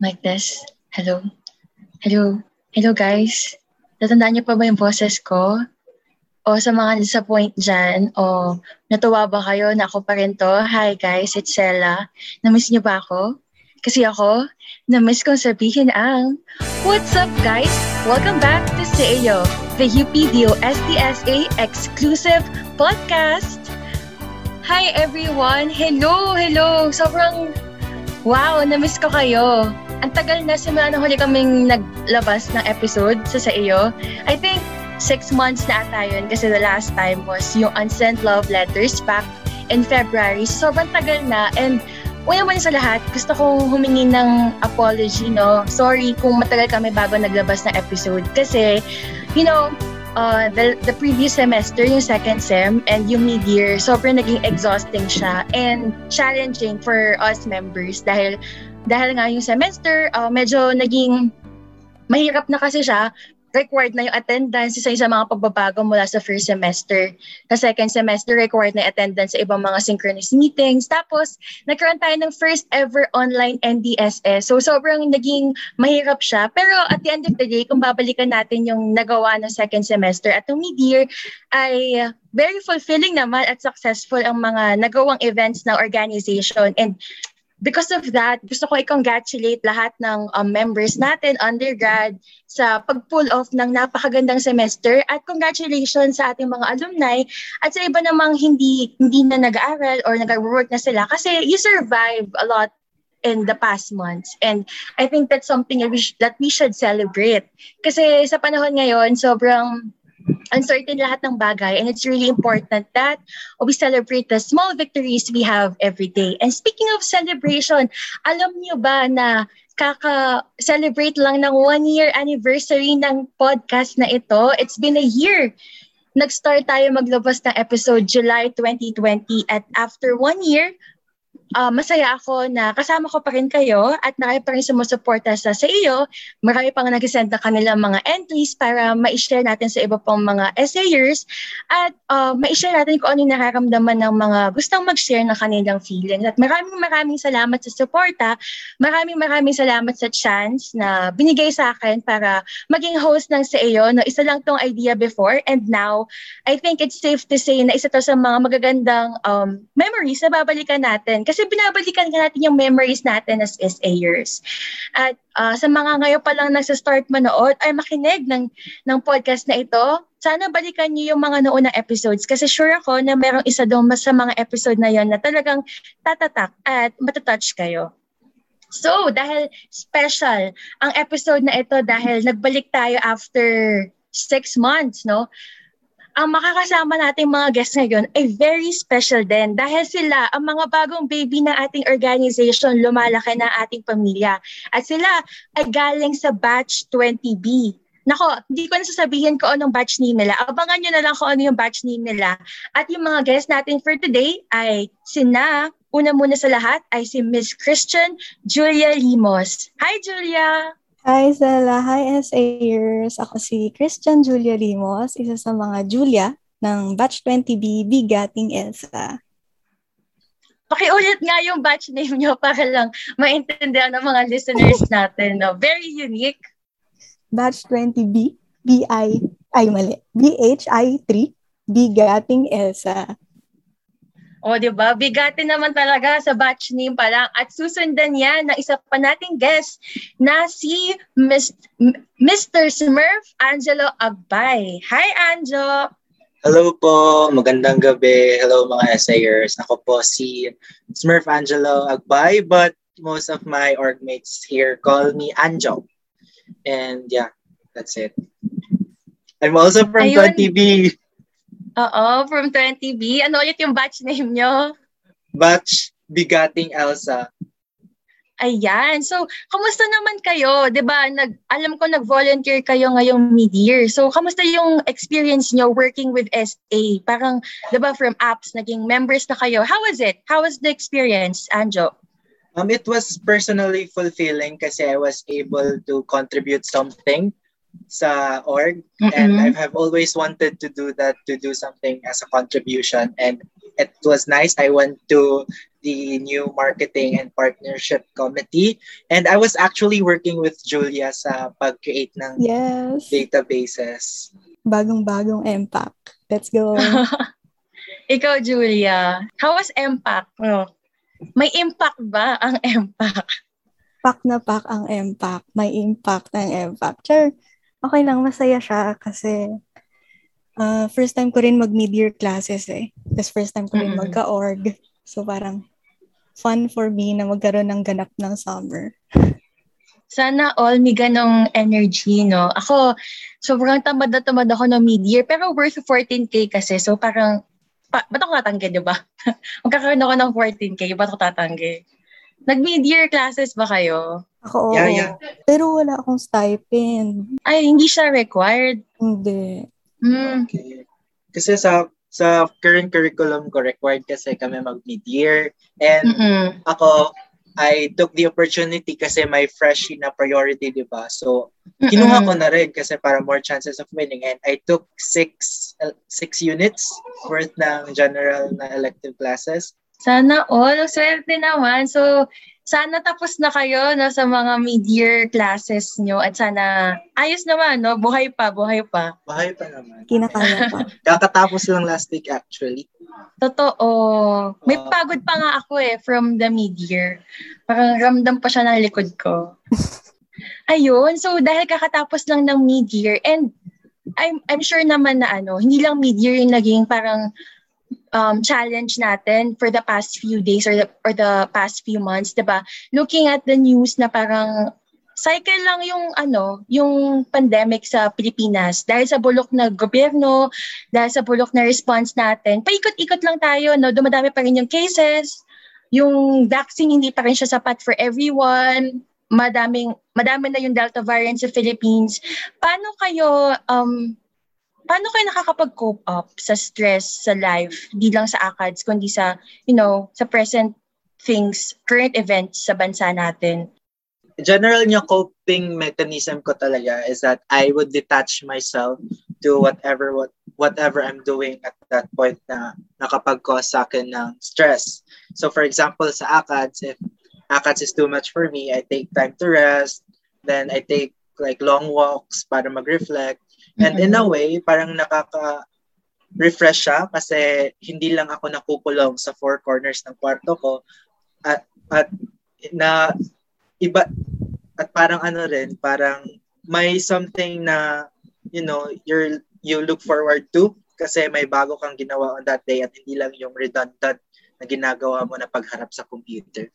Like this. Hello. Hello. Hello guys. Natandaan niyo pa ba yung boses ko? O sa mga disappoint dyan, o natuwa ba kayo na ako pa rin to? Hi guys, it's Sella. Namiss niyo ba ako? Kasi ako, namiss kong sabihin ang What's up guys? Welcome back to SEO, the UPDO STSA exclusive podcast. Hi everyone! Hello! Hello! Sobrang wow! Namiss ko kayo. Ang tagal na simula na huli kaming naglabas ng episode sa SEO. I think six months na ata yun kasi the last time was yung Unsent Love Letters back in February. Sobrang tagal na and una muna sa lahat, gusto kong humingi ng apology, no? Sorry kung matagal kami bago naglabas ng episode kasi, you know, uh, the, the previous semester, yung second sem, and yung mid-year, sobrang naging exhausting siya and challenging for us members dahil dahil nga yung semester, uh, medyo naging mahirap na kasi siya required na yung attendance sa isang mga pagbabago mula sa first semester. Sa second semester, required na attendance sa ibang mga synchronous meetings. Tapos, nagkaroon tayo ng first ever online NDSS. So, sobrang naging mahirap siya. Pero at the end of the day, kung babalikan natin yung nagawa ng second semester at yung mid-year, ay very fulfilling naman at successful ang mga nagawang events ng organization. And because of that, gusto ko i-congratulate lahat ng um, members natin, undergrad, sa pag-pull off ng napakagandang semester at congratulations sa ating mga alumni at sa iba namang hindi hindi na nag-aaral or nag-work na sila kasi you survive a lot in the past months. And I think that's something that we, sh- that we should celebrate. Kasi sa panahon ngayon, sobrang uncertain lahat ng bagay and it's really important that we celebrate the small victories we have every day. And speaking of celebration, alam niyo ba na kaka-celebrate lang ng one-year anniversary ng podcast na ito? It's been a year. Nag-start tayo maglabas ng episode July 2020 at after one year, uh, masaya ako na kasama ko pa rin kayo at marami pa rin sumusuporta sa sa iyo. Marami pang nag-send na kanilang mga entries para ma-share natin sa iba pang mga essayers at uh, ma-share natin kung ano yung nararamdaman ng mga gustong mag-share ng kanilang feelings. At maraming maraming salamat sa suporta. Maraming maraming salamat sa chance na binigay sa akin para maging host ng sa iyo. No, isa lang tong idea before and now I think it's safe to say na isa to sa mga magagandang um, memories na babalikan natin. Kasi kasi binabalikan ka natin yung memories natin as SAers. At uh, sa mga ngayon pa lang nagsa-start manood, ay makinig ng, ng podcast na ito. Sana balikan niyo yung mga noon na episodes kasi sure ako na merong isa doon sa mga episode na yon na talagang tatatak at matatouch kayo. So, dahil special ang episode na ito dahil nagbalik tayo after six months, no? Ang makakasama nating mga guests ngayon ay very special din dahil sila ang mga bagong baby ng ating organization, lumalaki na ating pamilya. At sila ay galing sa batch 20B. Nako, hindi ko na sasabihin ko anong batch name nila. Abangan nyo na lang kung ano yung batch name nila. At yung mga guests natin for today ay sina, una muna sa lahat, ay si Miss Christian Julia Limos. Hi, Julia! Hi, Zella. Hi, SAers. Ako si Christian Julia Limos, isa sa mga Julia ng Batch 20B Bigating Elsa. Pakiulit nga yung batch name nyo para lang maintindihan ng mga listeners natin. No? Very unique. Batch 20B, B-I, ay mali, B-H-I-3, Bigating Elsa. O, di ba? Bigatin naman talaga sa batch name pa lang. At susundan yan ng isa pa nating guest na si Ms. Mr. Smurf Angelo Agbay. Hi, Anjo! Hello po, magandang gabi. Hello mga essayers. Ako po si Smurf Angelo Agbay, but most of my org mates here call me Anjo. And yeah, that's it. I'm also from Ayun. 20B. Oo, from 20B. Ano ulit yung batch name nyo? Batch Bigating Elsa. Ayan. So, kamusta naman kayo? 'Di ba? Nag alam ko nag-volunteer kayo ngayong mid-year. So, kamusta yung experience nyo working with SA? Parang 'di ba from apps naging members na kayo. How was it? How was the experience, Anjo? Um it was personally fulfilling kasi I was able to contribute something sa org mm-hmm. and I have always wanted to do that to do something as a contribution and it was nice I went to the new marketing and partnership committee. And I was actually working with Julia sa pag-create ng Yes. databases. Bagong-bagong impact. Let's go. Ikaw, Julia, how was impact? Oh. May impact ba ang impact? pack na pack ang impact. May impact ang impact. Sure. Okay lang, masaya siya kasi uh, first time ko rin mag mid-year classes eh. Tapos first time ko rin Mm-mm. magka-org. So parang fun for me na magkaroon ng ganap ng summer. Sana all may ganong energy, no? Ako, sobrang tamad na tamad ako ng mid-year, pero worth 14K kasi. So parang, pa, ba't ako tatanggi, di ba? Magkakaroon ako ng 14K, ba't ako tatanggi? Nag-mid-year classes ba kayo? Ako, oo. Yeah, yeah. Pero wala akong stipend. Ay, hindi siya required. Hindi. Hmm. Okay. Kasi sa sa current curriculum ko, required kasi kami mag mid-year. And Mm-mm. ako, I took the opportunity kasi may freshie na priority, di ba? So, kinuha ko na rin kasi para more chances of winning. And I took six six units worth ng general na elective classes. Sana all. Swerte naman. So, sana tapos na kayo no, sa mga mid-year classes nyo at sana ayos naman, no? Buhay pa, buhay pa. Bahay pa naman. Kinakaya pa. Kakatapos lang last week actually. Totoo. May Ah. pagod pa nga ako eh from the mid-year. Parang ramdam pa siya ng likod ko. Ayun. So, dahil kakatapos lang ng mid-year and I'm, I'm sure naman na ano, hindi lang mid-year yung naging parang um, challenge natin for the past few days or the, or the past few months, 'di ba? Looking at the news na parang cycle lang yung ano, yung pandemic sa Pilipinas dahil sa bulok na gobyerno, dahil sa bulok na response natin. Paikot-ikot lang tayo, no? Dumadami pa rin yung cases. Yung vaccine hindi pa rin siya sapat for everyone. Madaming madami na yung Delta variant sa Philippines. Paano kayo um paano kayo nakakapag-cope up sa stress sa life, di lang sa ACADS, kundi sa, you know, sa present things, current events sa bansa natin? general niya coping mechanism ko talaga is that I would detach myself to whatever what whatever I'm doing at that point na nakapag-cause sa akin ng stress. So for example, sa ACADS, if ACADS is too much for me, I take time to rest, then I take like long walks para mag-reflect. And in a way, parang nakaka refresh siya kasi hindi lang ako nakukulong sa four corners ng kwarto ko at, at na iba at parang ano rin parang may something na you know you're you look forward to kasi may bago kang ginawa on that day at hindi lang yung redundant na ginagawa mo na pagharap sa computer.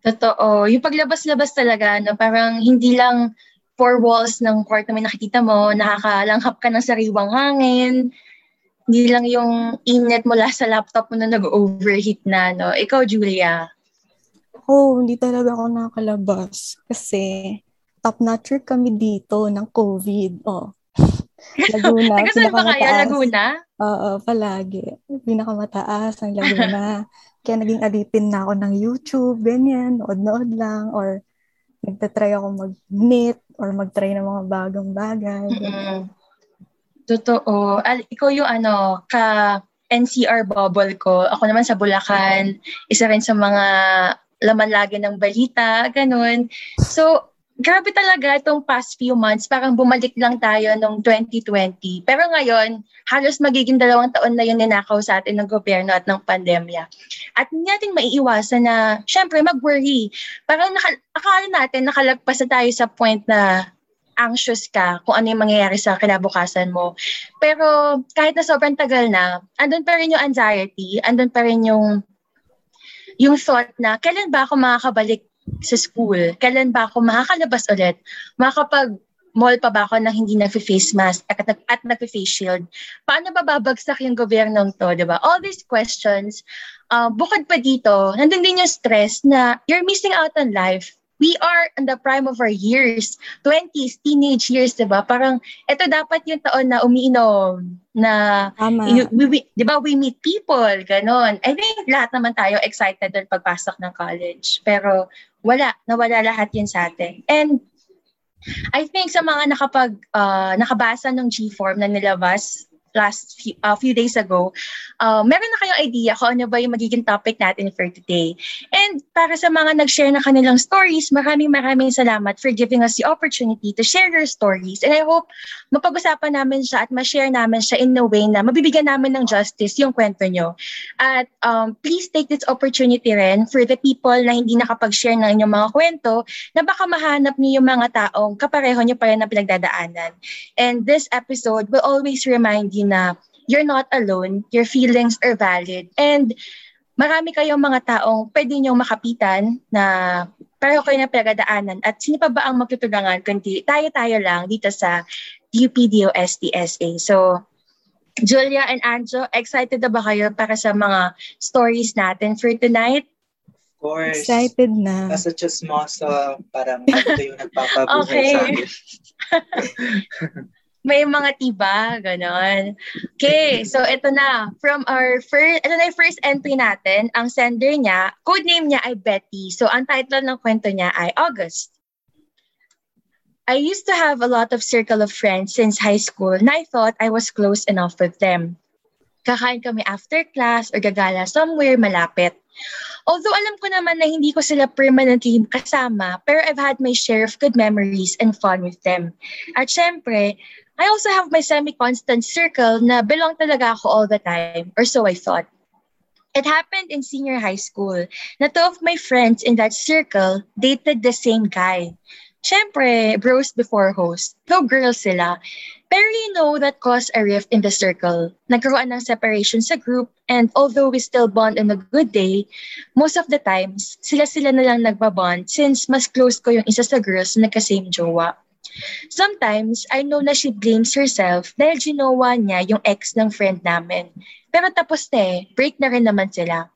Totoo. Yung paglabas-labas talaga, no, parang hindi lang four walls ng kwarto may nakikita mo, nakakalanghap ka ng sariwang hangin, hindi lang yung init mula sa laptop mo na nag-overheat na, no? Ikaw, Julia. Oh, hindi talaga ako nakakalabas kasi top-notcher kami dito ng COVID. Oh. Laguna. Taga saan ba kayo? Laguna? Oo, palagi. Pinakamataas ang Laguna. Kaya naging alipin na ako ng YouTube, ganyan, nood-nood lang, or nagtatry ako mag-knit, or mag-try ng mga bagong bagay. Totoo. Al- ikaw yung ano, ka NCR bubble ko. Ako naman sa Bulacan, isa rin sa mga laman lagi ng balita, ganun. So, grabe talaga itong past few months. Parang bumalik lang tayo nung 2020. Pero ngayon, halos magiging dalawang taon na yun ninakaw sa atin ng gobyerno at ng pandemya. At hindi natin maiiwasan na, syempre, mag-worry. Parang naka, akala natin nakalagpas na tayo sa point na anxious ka kung ano yung mangyayari sa kinabukasan mo. Pero kahit na sobrang tagal na, andun pa rin yung anxiety, andun pa rin yung yung thought na kailan ba ako makakabalik sa school? Kailan ba ako makakalabas ulit? Makakapag mall pa ba ako na hindi nag-face mask at, at, at nag-face shield? Paano ba babagsak yung gobyernong to, di ba? All these questions, uh, bukod pa dito, nandun din yung stress na you're missing out on life. We are in the prime of our years, 20s, teenage years, di ba? Parang, ito dapat yung taon na umiinom, na Tama. You- we, we, di ba, we meet people, ganon. I think lahat naman tayo excited doon pagpasok ng college. Pero wala, nawala lahat yun sa atin. And I think sa mga nakapag, uh, nakabasa ng G-form na nilabas last few, uh, few days ago, uh, meron na kayong idea kung ano ba yung magiging topic natin for today. And para sa mga nag-share na kanilang stories, maraming maraming salamat for giving us the opportunity to share your stories. And I hope mapag-usapan namin siya at ma-share namin siya in a way na mabibigyan namin ng justice yung kwento nyo. At um, please take this opportunity rin for the people na hindi nakapag-share ng inyong mga kwento na baka mahanap niyo yung mga taong kapareho niyo pa rin na pinagdadaanan. And this episode will always remind you na you're not alone, your feelings are valid, and marami kayong mga taong pwede niyong makapitan na pareho kayo na pinagdaanan at sino pa ba ang magtutulungan kundi tayo-tayo lang dito sa UPDO-STSA. So, Julia and Anjo, excited na ba kayo para sa mga stories natin for tonight? Of course. Excited na. Nasa chismoso, parang ito yung nagpapabuhay Okay. sa amin. may mga tiba, ganon. Okay, so ito na. From our first, ito na yung first entry natin. Ang sender niya, code name niya ay Betty. So ang title ng kwento niya ay August. I used to have a lot of circle of friends since high school and I thought I was close enough with them. Kakain kami after class or gagala somewhere malapit. Although alam ko naman na hindi ko sila permanently kasama, pero I've had my share of good memories and fun with them. At syempre, I also have my semi-constant circle na belong talaga ako all the time, or so I thought. It happened in senior high school na two of my friends in that circle dated the same guy. Siyempre, bros before host. No girls sila. Pero you know that caused a rift in the circle. Nagkaroon ng separation sa group and although we still bond on a good day, most of the times, sila-sila na lang nagbabond since mas close ko yung isa sa girls na nagka-same jowa. Sometimes, I know na she blames herself dahil ginawa niya yung ex ng friend namin. Pero tapos na eh, break na rin naman sila.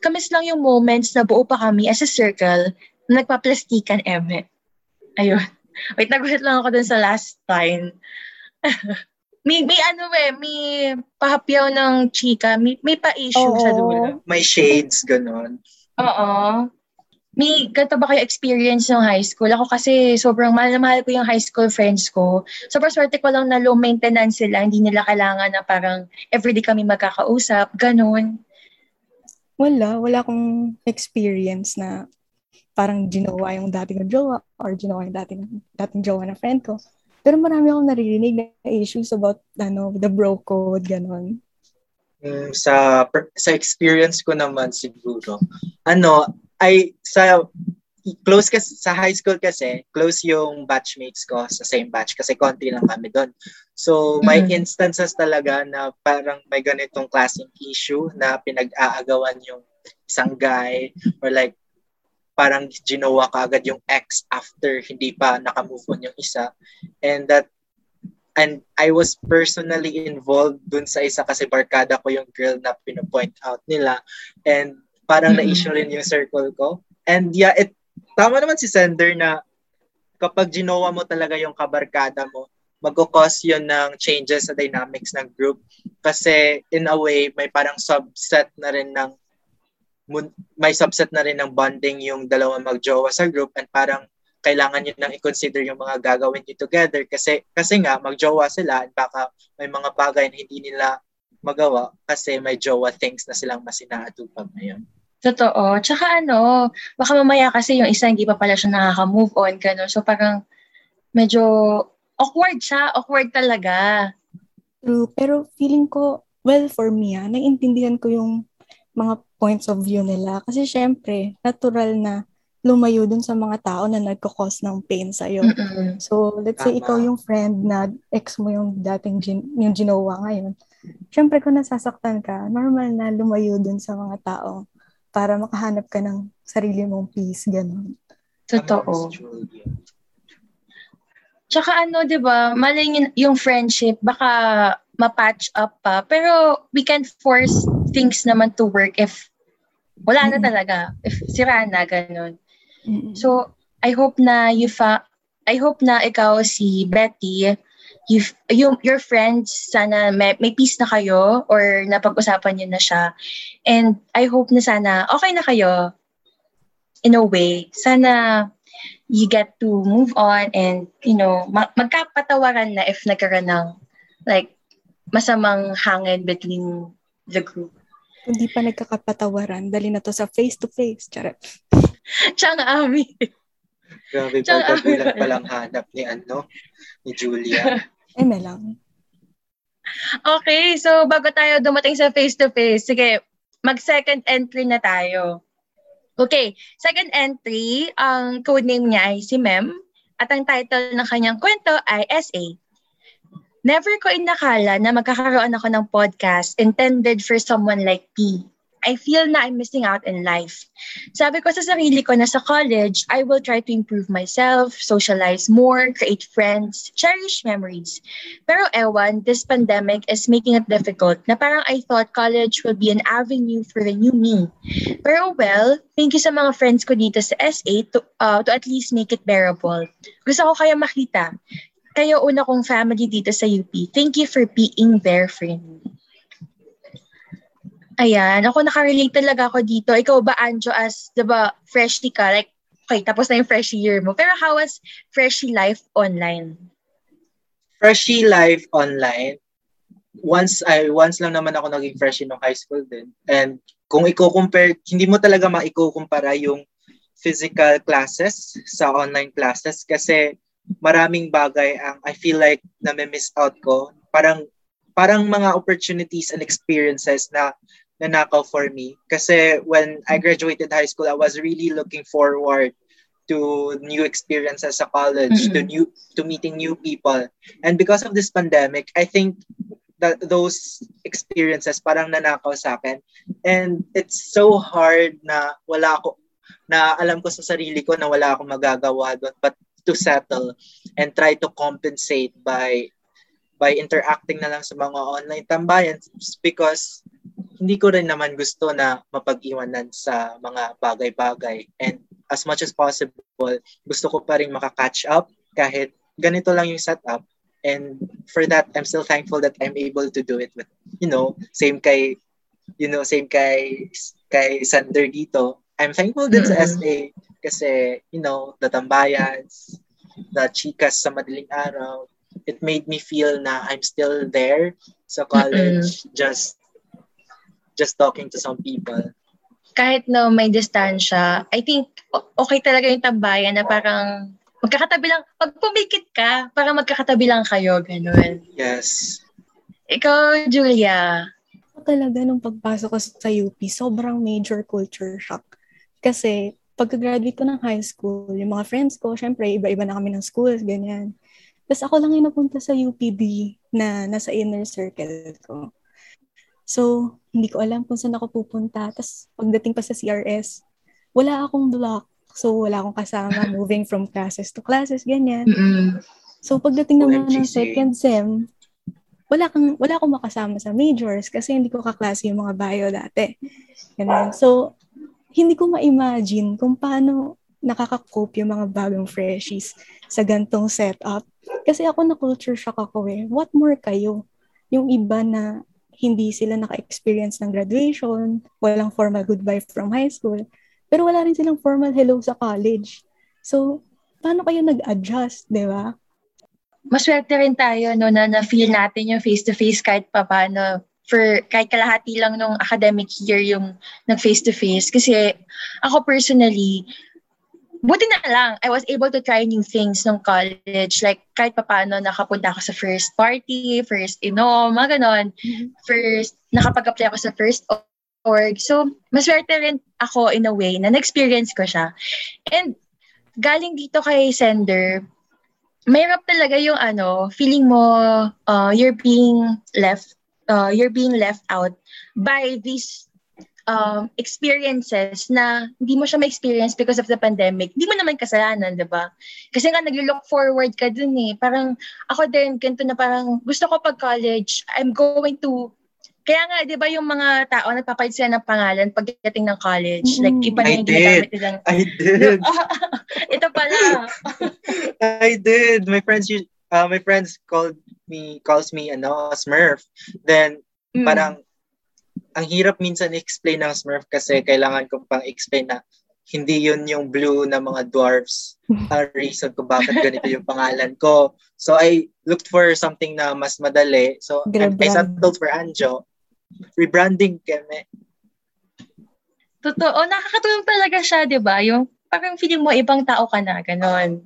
Kamis lang yung moments na buo pa kami as a circle na nagpaplastikan eme. Ayun. Wait, nagulat lang ako dun sa last line. may, may ano eh, may pahapyaw ng chika, may, may pa-issue sa dulo. May shades, ganon. Oo. May ganito ba kayo experience ng high school? Ako kasi sobrang mahal na mahal ko yung high school friends ko. Sobrang swerte ko lang na low maintenance sila. Hindi nila kailangan na parang everyday kami magkakausap. Ganon. Wala, wala akong experience na parang ginawa yung dating ng jowa or ginawa yung dating, dating jowa na friend ko. Pero marami akong naririnig na issues about ano, the bro code, ganon. Mm, sa sa experience ko naman siguro ano ay sa close kasi sa high school kasi close yung batchmates ko sa same batch kasi konti lang kami doon so may Mm. instances talaga na parang may ganitong klaseng issue na pinag-aagawan yung isang guy or like parang ginawa ka agad yung ex after hindi pa nakamove on yung isa. And that and I was personally involved dun sa isa kasi barkada ko yung girl na pinopoint out nila. And parang Mm. na-issue rin yung circle ko and yeah it tama naman si sender na kapag ginawa mo talaga yung kabarkada mo magkakause yun ng changes sa dynamics ng group kasi in a way may parang subset na rin ng may subset na rin ng bonding yung dalawang magjowa sa group and parang kailangan nyo nang i-consider yung mga gagawin nyo together kasi kasi nga magjowa sila at baka may mga bagay na hindi nila magawa kasi may jowa things na silang masinaatupag ngayon. Totoo. Tsaka ano, baka mamaya kasi yung isa hindi pa pala siya nakaka-move on. Gano'n. So parang medyo awkward siya. Awkward talaga. True. Pero feeling ko, well, for me, ah, naiintindihan ko yung mga points of view nila. Kasi syempre, natural na lumayo dun sa mga tao na nagkakos ng pain sa'yo. Mm-mm. So, let's say Tama. ikaw yung friend na ex mo yung dating gin, yung ginawa ngayon. Syempre, kung nasasaktan ka, normal na lumayo dun sa mga tao para makahanap ka ng sarili mong peace, ganun. Totoo. Julia. Tsaka ano, di ba, malay yun- yung friendship, baka ma-patch up pa. Pero we can force things naman to work if wala na talaga. If sira na, ganun. So, I hope na you fa I hope na ikaw si Betty, you yung your friends sana may, may peace na kayo or napag-usapan niyo na siya. And I hope na sana okay na kayo in a way. Sana you get to move on and you know ma- magkapatawaran na if nagkaroon ng like masamang hangin between the group. Hindi pa nagkakapatawaran, dali na to sa face-to-face. Charot. Tsang Ami. Grabe, pagkagulat pa lang hanap ni ano, ni Julia. Eme lang. Okay, so bago tayo dumating sa face-to-face, sige, mag-second entry na tayo. Okay, second entry, ang codename niya ay si Mem at ang title ng kanyang kwento ay SA. Never ko inakala na magkakaroon ako ng podcast intended for someone like me. I feel na I'm missing out in life. Sabi ko sa sarili ko na sa college, I will try to improve myself, socialize more, create friends, cherish memories. Pero ewan, this pandemic is making it difficult na parang I thought college would be an avenue for the new me. Pero well, thank you sa mga friends ko dito sa SA to, uh, to at least make it bearable. Gusto ko kaya makita. Kayo una kong family dito sa UP. Thank you for being there for me. Ayan, ako nakarelate talaga ako dito. Ikaw ba, Anjo, as, di ba, freshie ka? Like, okay, tapos na yung freshie year mo. Pero how was freshie life online? Freshie life online. Once I once lang naman ako naging freshie nung high school din. And kung i-compare, hindi mo talaga maikukumpara yung physical classes sa online classes kasi maraming bagay ang I feel like na miss out ko. Parang parang mga opportunities and experiences na nanakaw for me. Kasi when I graduated high school, I was really looking forward to new experiences sa college, to Mhm. new to meeting new people. And because of this pandemic, I think that those experiences parang nanakaw sa akin. And it's so hard na wala ako na alam ko sa sarili ko na wala akong magagawa doon but to settle and try to compensate by by interacting na lang sa mga online tambayan because hindi ko rin naman gusto na mapag-iwanan sa mga bagay-bagay. And as much as possible, gusto ko pa rin makakatch up kahit ganito lang yung setup. And for that, I'm still thankful that I'm able to do it with, you know, same kay, you know, same kay, kay Sander dito. I'm thankful din sa Mhm. SA kasi, you know, the tambayans, the chikas sa madaling araw, it made me feel na I'm still there sa college, just just talking to some people. kahit no may distansya, I think okay talaga yung tambayan na parang magkakatabi lang, pag pumikit ka, parang magkakatabi lang kayo, ganun. Yes. Ikaw, Julia, Ako talaga nung pagpasok ko sa UP, sobrang major culture shock. Kasi pagka-graduate ko ng high school, yung mga friends ko, syempre, iba-iba na kami ng schools, ganyan. Tapos ako lang yung napunta sa UPB na nasa inner circle ko. So, hindi ko alam kung saan ako pupunta. Tapos pagdating pa sa CRS, wala akong block. So, wala akong kasama moving from classes to classes, ganyan. So pagdating naman ng second sem, wala kang wala akong makasama sa majors kasi hindi ko kaklase yung mga bio dati. Ganun. So hindi ko ma-imagine kung paano nakaka-cope yung mga bagong freshies sa gantong setup. Kasi ako na culture shock ako eh. What more kayo? Yung iba na hindi sila naka-experience ng graduation, walang formal goodbye from high school, pero wala rin silang formal hello sa college. So, paano kayo nag-adjust, di ba? maswerte rin tayo no, na na-feel natin yung face-to-face kahit pa paano for kahit kalahati lang nung academic year yung nag-face-to-face. Kasi ako personally, buti na lang, I was able to try new things nung college. Like, kahit pa paano, nakapunta ako sa first party, first inom, mga ganon. First, nakapag-apply ako sa first org. So, maswerte rin ako in a way na na-experience ko siya. And, galing dito kay Sender, mahirap talaga yung ano, feeling mo uh, you're being left uh, you're being left out by these um, experiences na hindi mo siya ma-experience because of the pandemic. Hindi mo naman kasalanan, di ba? Kasi nga nag-look forward ka dun eh. Parang ako din, ganito na parang gusto ko pag college, I'm going to kaya nga, di ba yung mga tao nagpapalit sila ng pangalan pagdating ng college? Like, Mm. iba na I yung did. ginagamit nilang, I did. ito pala. I did. My friends uh, my friends called me calls me ano, Smurf. Then Mm. parang ang hirap minsan i-explain ng Smurf kasi kailangan ko pang explain na hindi yun yung blue na mga dwarfs ang reason kung bakit ganito yung pangalan ko. So I looked for something na mas madali. So I, I settled for Anjo. Rebranding kami. Totoo, nakakatulong talaga siya, di ba? Yung parang feeling mo ibang tao ka na, ganon.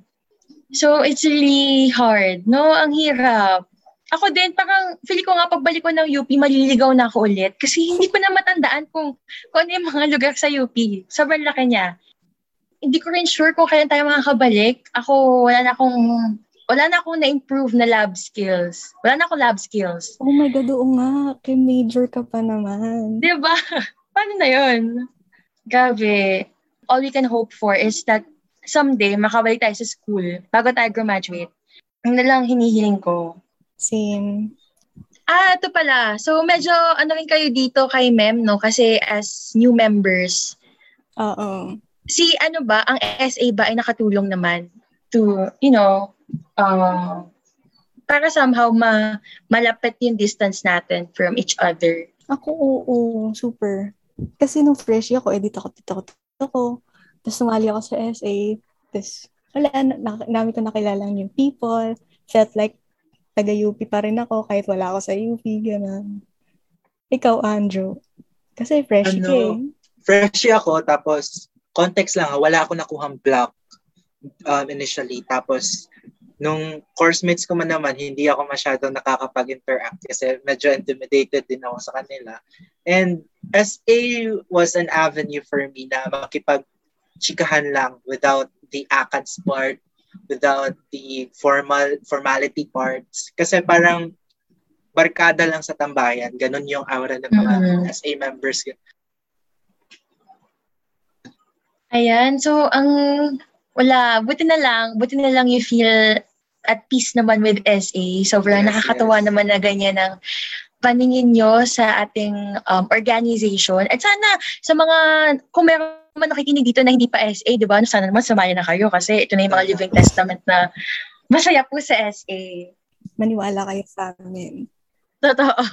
So it's really hard, no? Ang hirap. Ako din, parang feeling ko nga pagbalik ko ng UP, maliligaw na ako ulit. Kasi hindi ko na matandaan kung, kung ano yung mga lugar sa UP. Sobrang laki niya. Hindi ko rin sure kung kailan tayo makakabalik. Ako, wala na akong wala na akong na-improve na lab skills. Wala na akong lab skills. Oh my God, oo nga. Kay major ka pa naman. Ba? Paano na yun? Grabe. All we can hope for is that someday makabalik tayo sa school bago tayo graduate. Ang na lang hinihiling ko. Same. Ah, ito pala. So, medyo ano rin kayo dito kay Mem, no? Kasi as new members. Oo. Si ano ba, ang SA ba ay nakatulong naman to, you know, uh, para somehow ma malapit yung distance natin from each other. Ako, oo, super. Kasi nung fresh ako, edit ako, dito ako, dito ako. Tapos sumali ako sa SA. Tapos, wala, na, na, ko nakilala yung people. Felt like taga-UP pa rin ako kahit wala ako sa UP, gano'n. Ikaw, Andrew. Kasi fresh ano, eh. Fresh ako, tapos context lang, wala ako nakuhang block um, initially. Tapos, nung course mates ko man naman, hindi ako masyadong nakakapag-interact kasi medyo intimidated din ako sa kanila. And SA was an avenue for me na makipag-chikahan lang without the ACADS part without the formal formality parts. Kasi parang barkada lang sa tambayan. Ganon yung aura ng mga mm-hmm. SA members. Ayan. So, ang wala, buti na lang, buti na lang you feel at peace naman with SA. Sobrang yes, nakakatawa yes. naman na ganyan ng paningin nyo sa ating um, organization. At sana sa mga, kung meron man nakikinig dito na hindi pa SA, di ba? Sana naman sumali na kayo kasi ito na yung mga living testament na masaya po sa SA. Maniwala kayo sa amin. Totoo.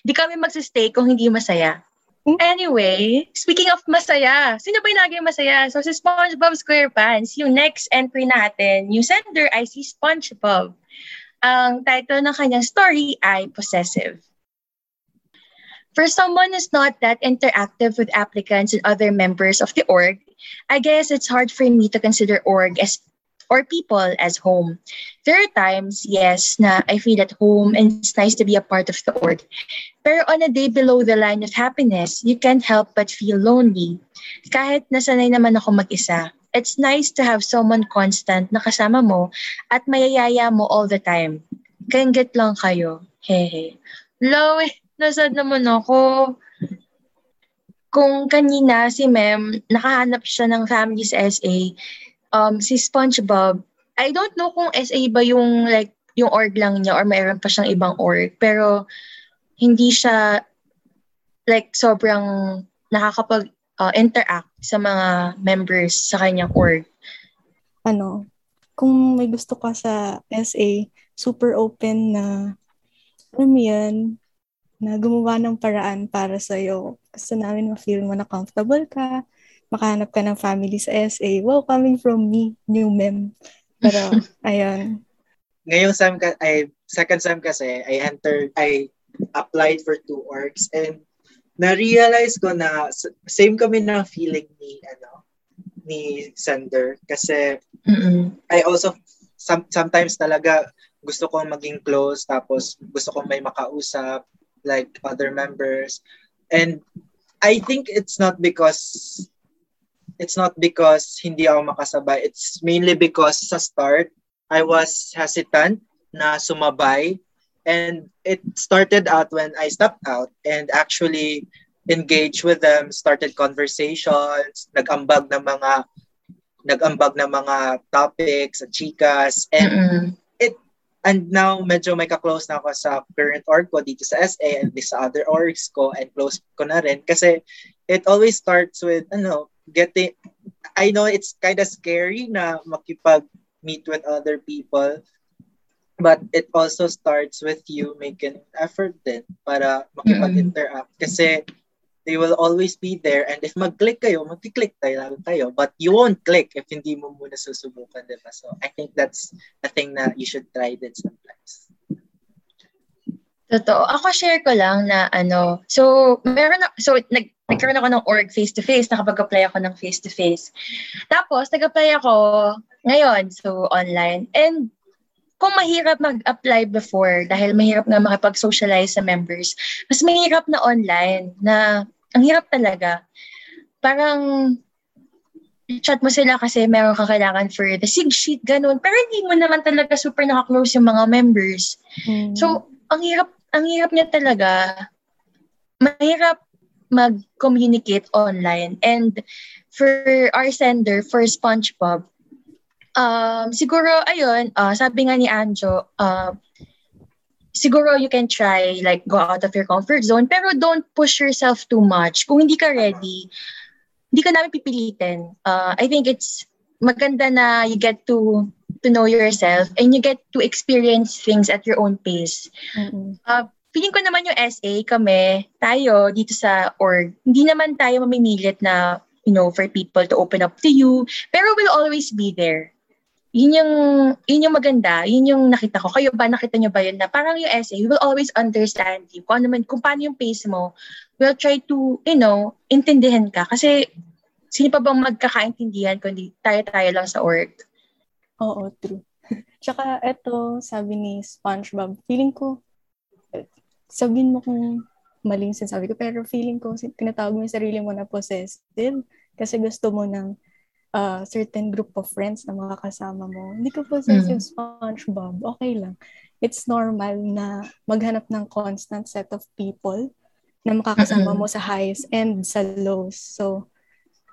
Hindi kami magsistay kung hindi masaya. Hmm? Anyway, speaking of masaya, sino ba yung naging masaya? So, si SpongeBob SquarePants, yung next entry natin, yung sender ay si SpongeBob. Ang title ng kanyang story ay Possessive. For someone who's not that interactive with applicants and other members of the org, I guess it's hard for me to consider org as or people as home. There are times, yes, na I feel at home and it's nice to be a part of the org. Pero on a day below the line of happiness, you can't help but feel lonely. Kahit nasanay naman ako mag-isa, it's nice to have someone constant na kasama mo at mayayaya mo all the time. Kainggit lang kayo. Hehe. Low, eh nasad naman ako. Kung kanina si Mem, nakahanap siya ng family sa SA, um, si SpongeBob, I don't know kung SA ba yung like yung org lang niya or mayroon pa siyang ibang org. Pero hindi siya like sobrang nakakapag uh, interact sa mga members sa kanyang org. Ano, kung may gusto ka sa SA, super open na alam mo yan, na gumawa ng paraan para sa iyo. Gusto namin ma-feel mo na comfortable ka, makahanap ka ng family sa SA. Wow, coming from me, new mem. Pero, ayun. Ngayong ka, ay, second sem kasi, I entered, I applied for two orgs and na-realize ko na same kami ng feeling ni, ano, ni sender. Kasi, Mm-mm. I also, some, sometimes talaga, gusto kong maging close, tapos gusto kong may makausap, like other members. And I think it's not because it's not because hindi ako makasabay. It's mainly because sa start, I was hesitant na sumabay. And it started out when I stepped out and actually engaged with them, started conversations, nag-ambag ng mga nag-ambag ng mga topics, chikas, and mm-hmm. And now, medyo may ka-close na ako sa current org ko dito sa SA and sa other orgs ko and close ko na rin. Kasi it always starts with, ano, getting, I know it's kind of scary na makipag-meet with other people. But it also starts with you making effort din para makipag-interact. Kasi they will always be there. And if mag-click kayo, mag-click tayo, tayo. But you won't click if hindi mo muna susubukan, di ba? So, I think that's the thing na you should try din sometimes. Totoo. Ako share ko lang na ano, so meron so nag, nagkaroon ako ng org face-to-face, nakapag-apply ako ng face-to-face. Tapos, nag-apply ako ngayon, so online. And kung mahirap mag-apply before dahil mahirap nga makipag-socialize sa members, mas mahirap na online na ang hirap talaga. Parang chat mo sila kasi meron kang kailangan for the sig sheet, ganun. Pero hindi mo naman talaga super nakaklose yung mga members. Mm. So, ang hirap ang hirap niya talaga, mahirap mag-communicate online. And for our sender, for SpongeBob, um, siguro, ayun, uh, sabi nga ni Anjo, uh, siguro you can try, like, go out of your comfort zone, pero don't push yourself too much. Kung hindi ka ready, hindi ka namin pipilitin. Uh, I think it's maganda na you get to to know yourself and you get to experience things at your own pace. Mm-hmm. Uh, feeling ko naman yung SA, kami, tayo dito sa org, hindi naman tayo mamimilit na, you know, for people to open up to you, pero we'll always be there. Yun yung, yun yung maganda, yun yung nakita ko. Kayo ba, nakita nyo ba yun na parang yung SA, we will always understand you. Kung, ano man, kung paano yung pace mo, we'll try to, you know, intindihan ka. Kasi, sino pa bang magkakaintindihan kundi tayo-tayo lang sa org? Oo, true. Tsaka eto, sabi ni SpongeBob, feeling ko, sabihin mo kung maling sinasabi ko, pero feeling ko, tinatawag mo yung sarili mo na possessive kasi gusto mo ng uh, certain group of friends na mga kasama mo. Hindi ko possessive mm. SpongeBob. Okay lang. It's normal na maghanap ng constant set of people na makakasama mo sa highs and sa lows. So,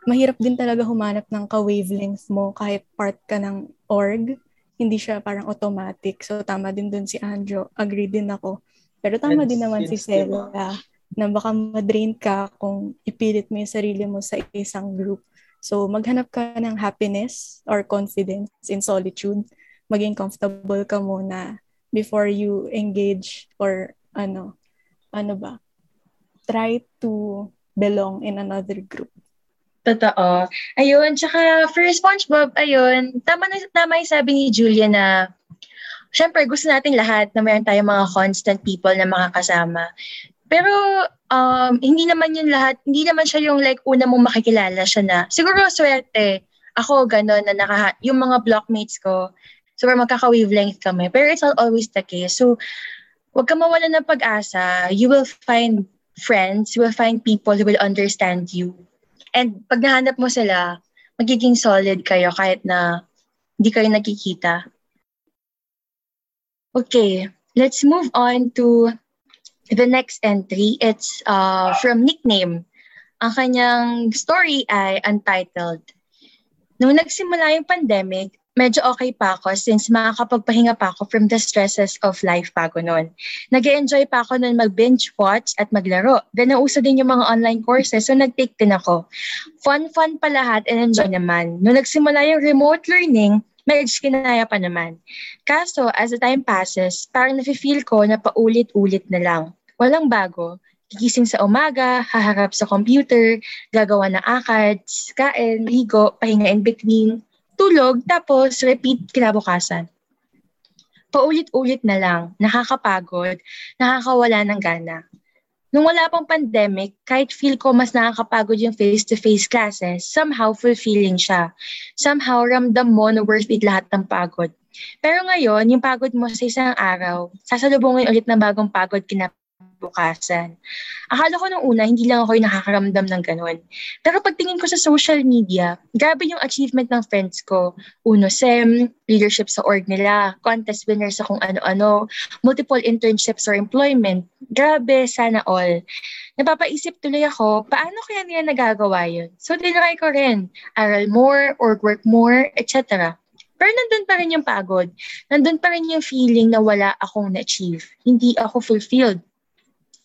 mahirap din talaga humanap ng ka-wavelength mo kahit part ka ng org. Hindi siya parang automatic. So, tama din dun si Anjo. Agree din ako. Pero tama din naman si Sela na baka madrain ka kung ipilit mo yung sarili mo sa isang group. So, maghanap ka ng happiness or confidence in solitude. Maging comfortable ka muna before you engage or ano, ano ba, try to belong in another group. Totoo. Ayun, tsaka for SpongeBob, ayun, tama na tama yung sabi ni Julia na syempre gusto natin lahat na mayroon tayong mga constant people na makakasama. Pero um, hindi naman yun lahat, hindi naman siya yung like una mong makikilala siya na. Siguro swerte, ako gano'n na naka, yung mga blockmates ko, so magkaka-wavelength kami. Pero it's not always the case. So, wag ka mawala ng pag-asa. You will find friends, you will find people who will understand you And pag nahanap mo sila, magiging solid kayo kahit na hindi kayo nakikita. Okay, let's move on to the next entry. It's uh, from Nickname. Ang kanyang story ay Untitled. Nung nagsimula yung pandemic, medyo okay pa ako since makakapagpahinga pa ako from the stresses of life pa ako noon. nag enjoy pa ako noon mag-binge watch at maglaro. Then nauso din yung mga online courses so nag-take din ako. Fun-fun pa lahat and enjoy naman. Nung nagsimula yung remote learning, medyo kinaya pa naman. Kaso, as the time passes, parang nafe-feel ko na paulit-ulit na lang. Walang bago. Gigising sa umaga, haharap sa computer, gagawa ng akads, kain, ligo, pahinga in between, tulog, tapos repeat kinabukasan. Paulit-ulit na lang, nakakapagod, nakakawala ng gana. Nung wala pang pandemic, kahit feel ko mas nakakapagod yung face-to-face classes, somehow fulfilling siya. Somehow ramdam mo na worth it lahat ng pagod. Pero ngayon, yung pagod mo sa isang araw, sasalubungin ulit ng bagong pagod kinap bukasan. Akala ko nung una, hindi lang ako yung nakakaramdam ng ganun. Pero pagtingin ko sa social media, grabe yung achievement ng friends ko. Uno SEM, leadership sa org nila, contest winners sa kung ano-ano, multiple internships or employment. Grabe, sana all. Napapaisip tuloy ako, paano kaya nila nagagawa yun? So, tinry ko rin, aral more, org work more, etc. Pero nandun pa rin yung pagod. Nandun pa rin yung feeling na wala akong na-achieve. Hindi ako fulfilled.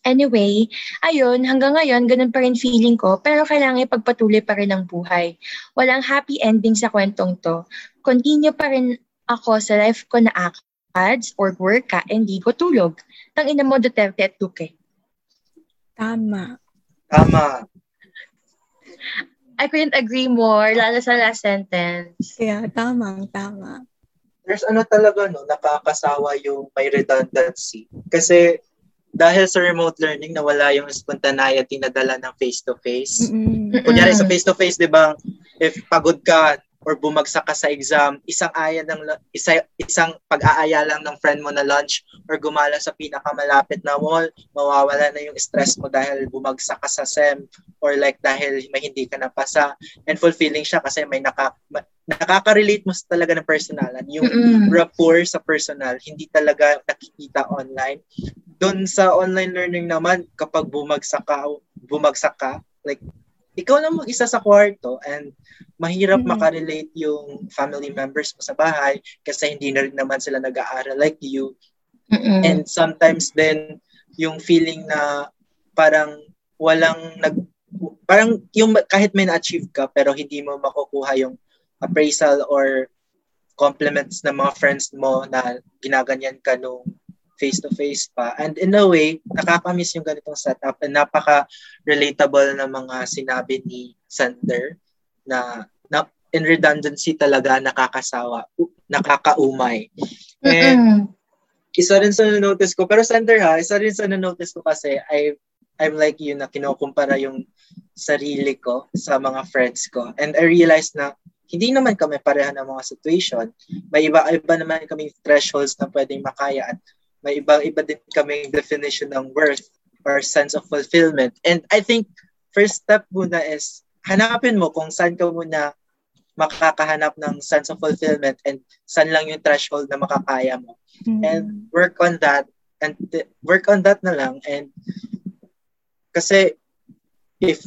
Anyway, ayun, hanggang ngayon, ganun pa rin feeling ko, pero kailangan ipagpatuloy pa rin ang buhay. Walang happy ending sa kwentong to. Continue pa rin ako sa life ko na ACADS or work ka, hindi ko tulog. Tang ina mo Duterte at Duque. Tama. Tama. I couldn't agree more, lalo sa last sentence. Kaya tama, tama. There's ano talaga, no, nakakasawa yung may redundancy. Kasi dahil sa remote learning, nawala yung spontaneity na dala ng face-to-face. Mm-mm. Kunyari sa face-to-face, di ba, if pagod ka or bumagsak ka sa exam, isang aya ng isa, isang pag-aaya lang ng friend mo na lunch or gumala sa pinakamalapit na mall, mawawala na yung stress mo dahil bumagsak ka sa SEM or like dahil may hindi ka napasa and fulfilling siya kasi may naka, ma- nakaka-relate mo talaga ng personalan. Yung Mm-mm. rapport sa personal, hindi talaga nakikita online. Doon sa online learning naman, kapag bumagsak ka, bumagsak ka, like, ikaw lang mag-isa sa kwarto and mahirap Mhm. makarelate yung family members mo sa bahay kasi hindi na rin naman sila nag-aaral like you. Mm-mm. And sometimes then, yung feeling na parang walang nag parang yung kahit may na-achieve ka pero hindi mo makukuha yung appraisal or compliments ng mga friends mo na ginaganyan ka nung face-to-face pa. And in a way, nakakamiss yung ganitong setup and napaka-relatable na mga sinabi ni Sander na, na in redundancy talaga nakakasawa, nakakaumay. And Mm-mm. isa rin sa notice ko, pero Sander ha, isa rin sa notice ko kasi I I'm like you na kinukumpara yung sarili ko sa mga friends ko. And I realized na hindi naman kami pareha ng mga situation. May iba-iba naman kaming thresholds na pwedeng makaya at may ibang-iba din kaming definition ng worth or sense of fulfillment. And I think first step muna is hanapin mo kung saan ka muna makakahanap ng sense of fulfillment and saan lang yung threshold na makakaya mo Mm. and work on that and work on that na lang and kasi if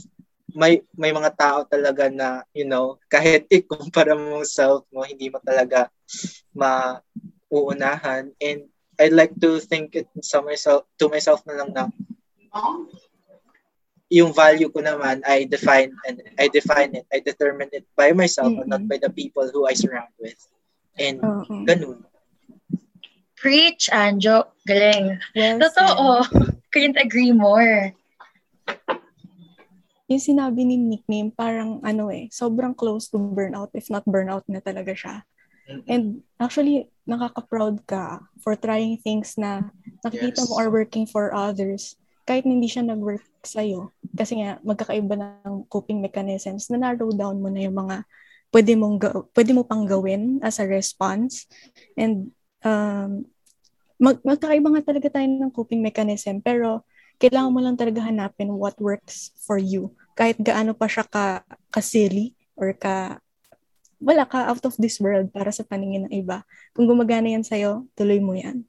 may may mga tao talaga na you know kahit ikumpara mo self mo hindi mo talaga mauunahan and I'd like to think it sa myself to myself na lang na yung value ko naman I define and I define it I determine it by myself and not by the people who I surround with and Oo. ganun Preach, Anjo. Galing. Well Totoo. Couldn't agree more. yung sinabi ni nickname, parang ano eh, sobrang close to burnout, if not burnout na talaga siya. And actually, nakaka-proud ka for trying things na nakikita Yes. mo are working for others kahit hindi siya nag-work sa'yo. Kasi nga, magkakaiba ng coping mechanisms na narrow down mo na yung mga pwede, mong ga- pwede mo pang gawin as a response. And um, mag magkakaiba nga talaga tayo ng coping mechanism pero kailangan mo lang talaga hanapin what works for you. Kahit gaano pa siya ka, ka-silly or ka wala ka out of this world para sa paningin ng iba. Kung gumagana yan sa'yo, tuloy mo yan.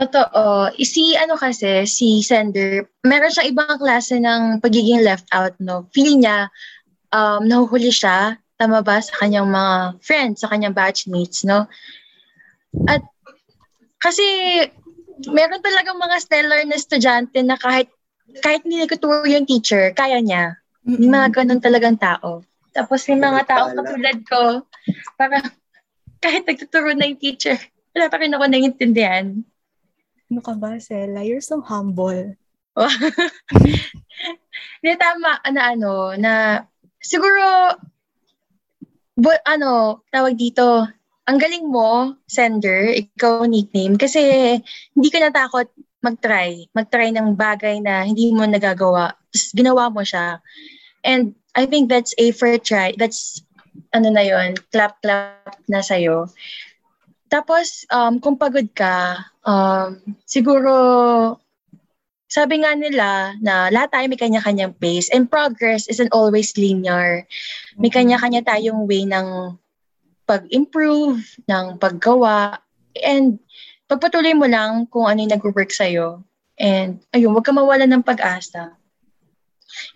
Totoo. Eh, Si ano kasi, si Sender, meron siyang ibang klase ng pagiging left out, no? Feeling niya, um, nahuhuli siya, tama ba, sa kanyang mga friends, sa kanyang batchmates, no? At kasi meron talagang mga stellar na estudyante na kahit kahit nagtuturo yung teacher, kaya niya. May mga ganun talagang tao. Tapos may mga tao Pala. katulad ko, parang kahit nagtuturo na yung teacher, wala pa rin ako naiintindihan. Ano ka ba, Sela? You're so humble. Hindi, tama na ano, na siguro, bu, ano, tawag dito, ang galing mo, sender, ikaw nickname, kasi hindi ka natakot mag-try, mag-try ng bagay na hindi mo nagagawa. Tapos ginawa mo siya. And I think that's a fair try. That's, ano na yon clap-clap na sa'yo. Tapos, um, kung pagod ka, um, siguro, sabi nga nila na lahat tayo may kanya-kanyang pace and progress isn't always linear. May kanya-kanya tayong way ng pag-improve, ng paggawa, and pagpatuloy mo lang kung ano yung nag-work sa'yo. And ayun, huwag ka mawala ng pag-asa.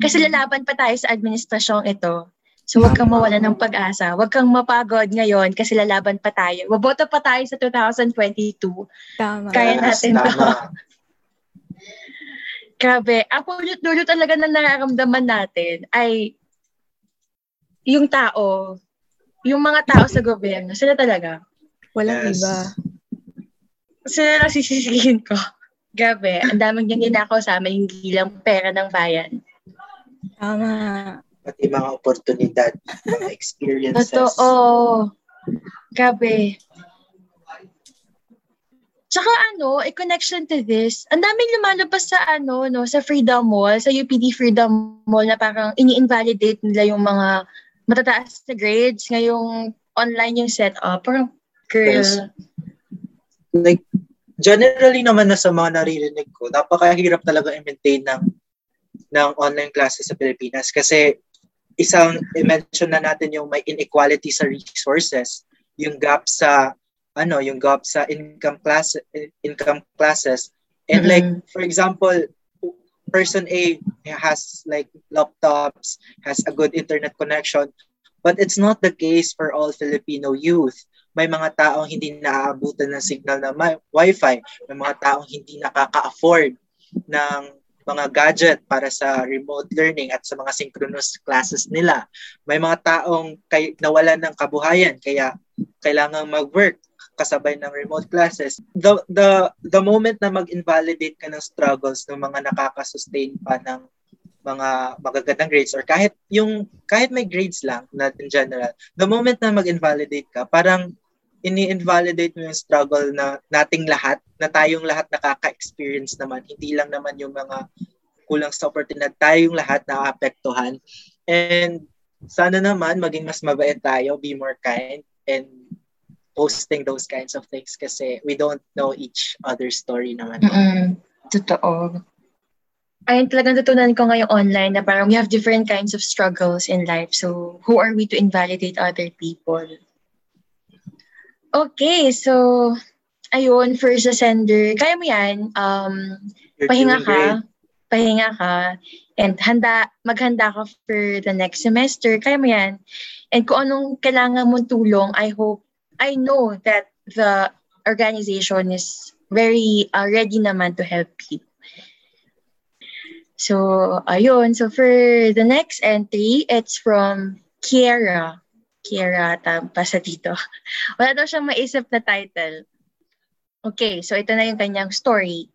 Kasi lalaban pa tayo sa administrasyong ito. So huwag kang mawala ng pag-asa. Huwag kang mapagod ngayon kasi lalaban pa tayo. Maboto pa tayo sa 2022. Tama. Kaya natin to. tama. Grabe. Ang pulot-dulo talaga na nararamdaman natin ay yung tao, yung mga tao sa gobyerno, sila talaga. Walang Yes. iba. Sila lang sisisihin ko. Gabi, ang daming niyang ninakaw sa amin, hindi lang pera ng bayan. Tama. Pati mga oportunidad, mga experiences. Totoo. Gabi. Tsaka ano, a connection to this, ang daming lumalabas sa ano, no, sa Freedom Mall, sa UPD Freedom Mall na parang ini-invalidate nila yung mga matataas na grades, ngayong online yung setup. Parang, girl. Yes. Like, generally naman na sa mga naririnig ko, napakahirap talaga i-maintain ng ng online classes sa Pilipinas kasi isang i-mention na natin yung may inequality sa resources, yung gap sa ano, yung gap sa income class income classes. And Mm-mm. like for example, person A has like laptops, has a good internet connection, but it's not the case for all Filipino youth. May mga taong hindi naaabutan ng signal na may wifi, may mga taong hindi nakaka-afford ng mga gadget para sa remote learning at sa mga synchronous classes nila. May mga taong kay, nawalan ng kabuhayan kaya kailangan mag-work kasabay ng remote classes. The the the moment na mag-invalidate ka ng struggles ng mga nakaka-sustain pa ng mga magagandang grades or kahit yung kahit may grades lang na in general, the moment na mag-invalidate ka, parang ini-invalidate mo yung struggle na nating lahat, na tayong lahat nakaka-experience naman. Hindi lang naman yung mga kulang sa oportunidad, tayong lahat naapektuhan. And sana naman maging mas mabait tayo, be more kind, and posting those kinds of things kasi we don't know each other's story naman. Mm-mm. Totoo. Ayun talagang natutunan ko ngayong online na parang we have different kinds of struggles in life. So, who are we to invalidate other people? Okay, so, ayun, first the sender. Kaya mo yan. Um, You're pahinga great. ka. Pahinga ka. And handa, maghanda ka for the next semester. Kaya mo yan. And kung anong kailangan mong tulong, I hope, I know that the organization is very uh, ready naman to help you. So, ayun. So, for the next entry, it's from Kiera. Kiera, tampa sa dito. Wala daw siyang maisip na title. Okay, so ito na yung kanyang story.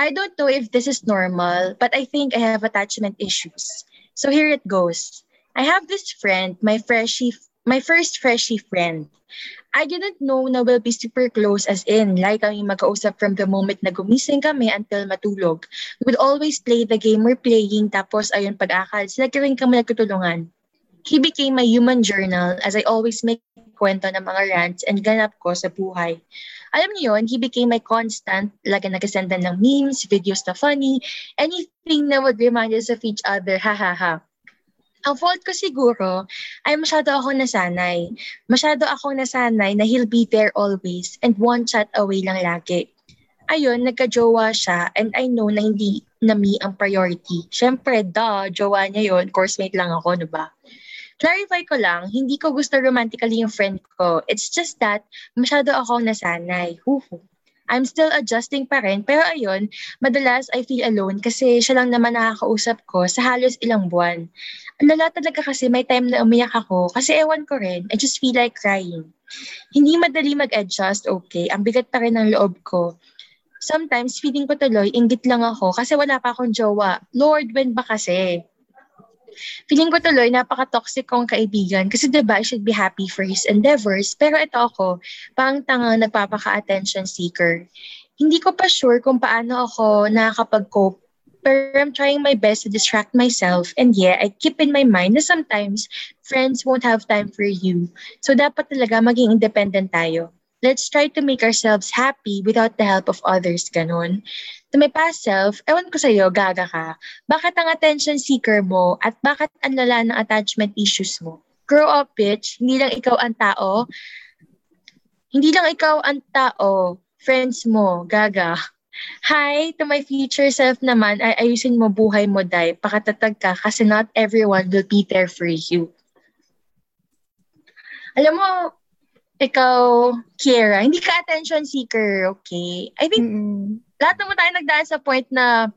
I don't know if this is normal, but I think I have attachment issues. So here it goes. I have this friend, my freshie, my first freshie friend. I didn't know na we'll be super close as in, like kami magkausap from the moment na gumising kami until matulog. We would always play the game we're playing, tapos ayun pag-akal, sila kami nagtutulungan. He became my human journal as I always make kwento ng mga rants and ganap ko sa buhay. Alam niyo yun, he became my constant, lagi nagkasendan ng memes, videos na funny, anything na would remind us of each other, ha ha ha. Ang fault ko siguro ay masyado ako nasanay. Masyado ako nasanay na he'll be there always and one chat away lang lagi. Ayun, nagka-jowa siya and I know na hindi na me ang priority. Siyempre, da, jowa niya yun. Coursemate lang ako, di ba? Clarify ko lang, hindi ko gusto romantically yung friend ko. It's just that, masyado akong nasanay. Huhu. I'm still adjusting pa rin, pero ayun, madalas I feel alone kasi siya lang naman nakakausap ko sa halos ilang buwan. Ang lala talaga kasi may time na umiyak ako kasi ewan ko rin, I just feel like crying. Hindi madali mag-adjust, okay, ang bigat pa rin ng loob ko. Sometimes feeling ko tuloy, inggit lang ako kasi wala pa akong jowa. Lord, when ba kasi? Feeling ko tuloy, napaka-toxic kong kaibigan kasi diba, I should be happy for his endeavors. Pero ito ako, pang tanga nagpapaka-attention seeker. Hindi ko pa sure kung paano ako nakakapag-cope pero I'm trying my best to distract myself. And yeah, I keep in my mind na sometimes friends won't have time for you. So dapat talaga maging independent tayo. Let's try to make ourselves happy without the help of others, ganun. To my past self, ewan ko sa'yo, gaga ka. Bakit ang attention seeker mo at bakit ang lala ng attachment issues mo? Grow up, bitch. Hindi lang ikaw ang tao. Hindi lang ikaw ang tao. Friends mo, gaga. Hi, to my future self naman, ay ayusin mo buhay mo, Day. Pakatatag ka kasi not everyone will be there for you. Alam mo, ikaw, Kiera, hindi ka attention seeker, okay? I think Mm-mm. lahat naman tayo nagdaan sa point na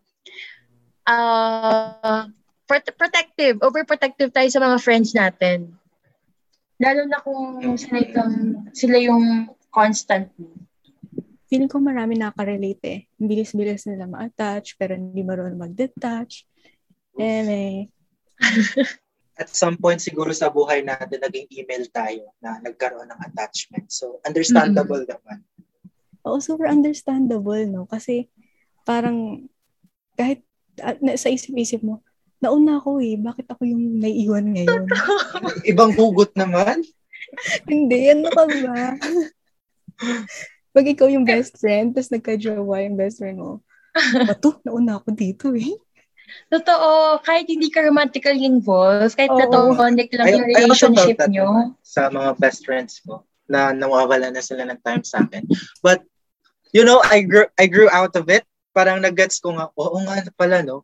uh, prote- protective, overprotective tayo sa mga friends natin. Lalo na kung sila yung, sila yung constant feeling ko marami nakaka-relate eh. Bilis-bilis nila ma-attach, pero hindi marunong mag-detach. Eh, may... At some point siguro sa buhay natin, naging email tayo na nagkaroon ng attachment. So, understandable mm-hmm. naman. Oo, super understandable, no? Kasi parang kahit uh, sa isip-isip mo, nauna ako eh, bakit ako yung naiiwan ngayon? Ibang hugot naman? Hindi, ano ka ba? Pag ikaw yung best friend, tapos nagka-jowa yung best friend mo, bato, nauna ako dito eh. Totoo, kahit hindi ka romantically involved, kahit oh, platonic lang yung relationship nyo. Sa mga best friends ko, na nawawala na sila ng time sa akin. But, you know, I grew, I grew out of it. Parang nag-gets ko nga, oo nga pala, no?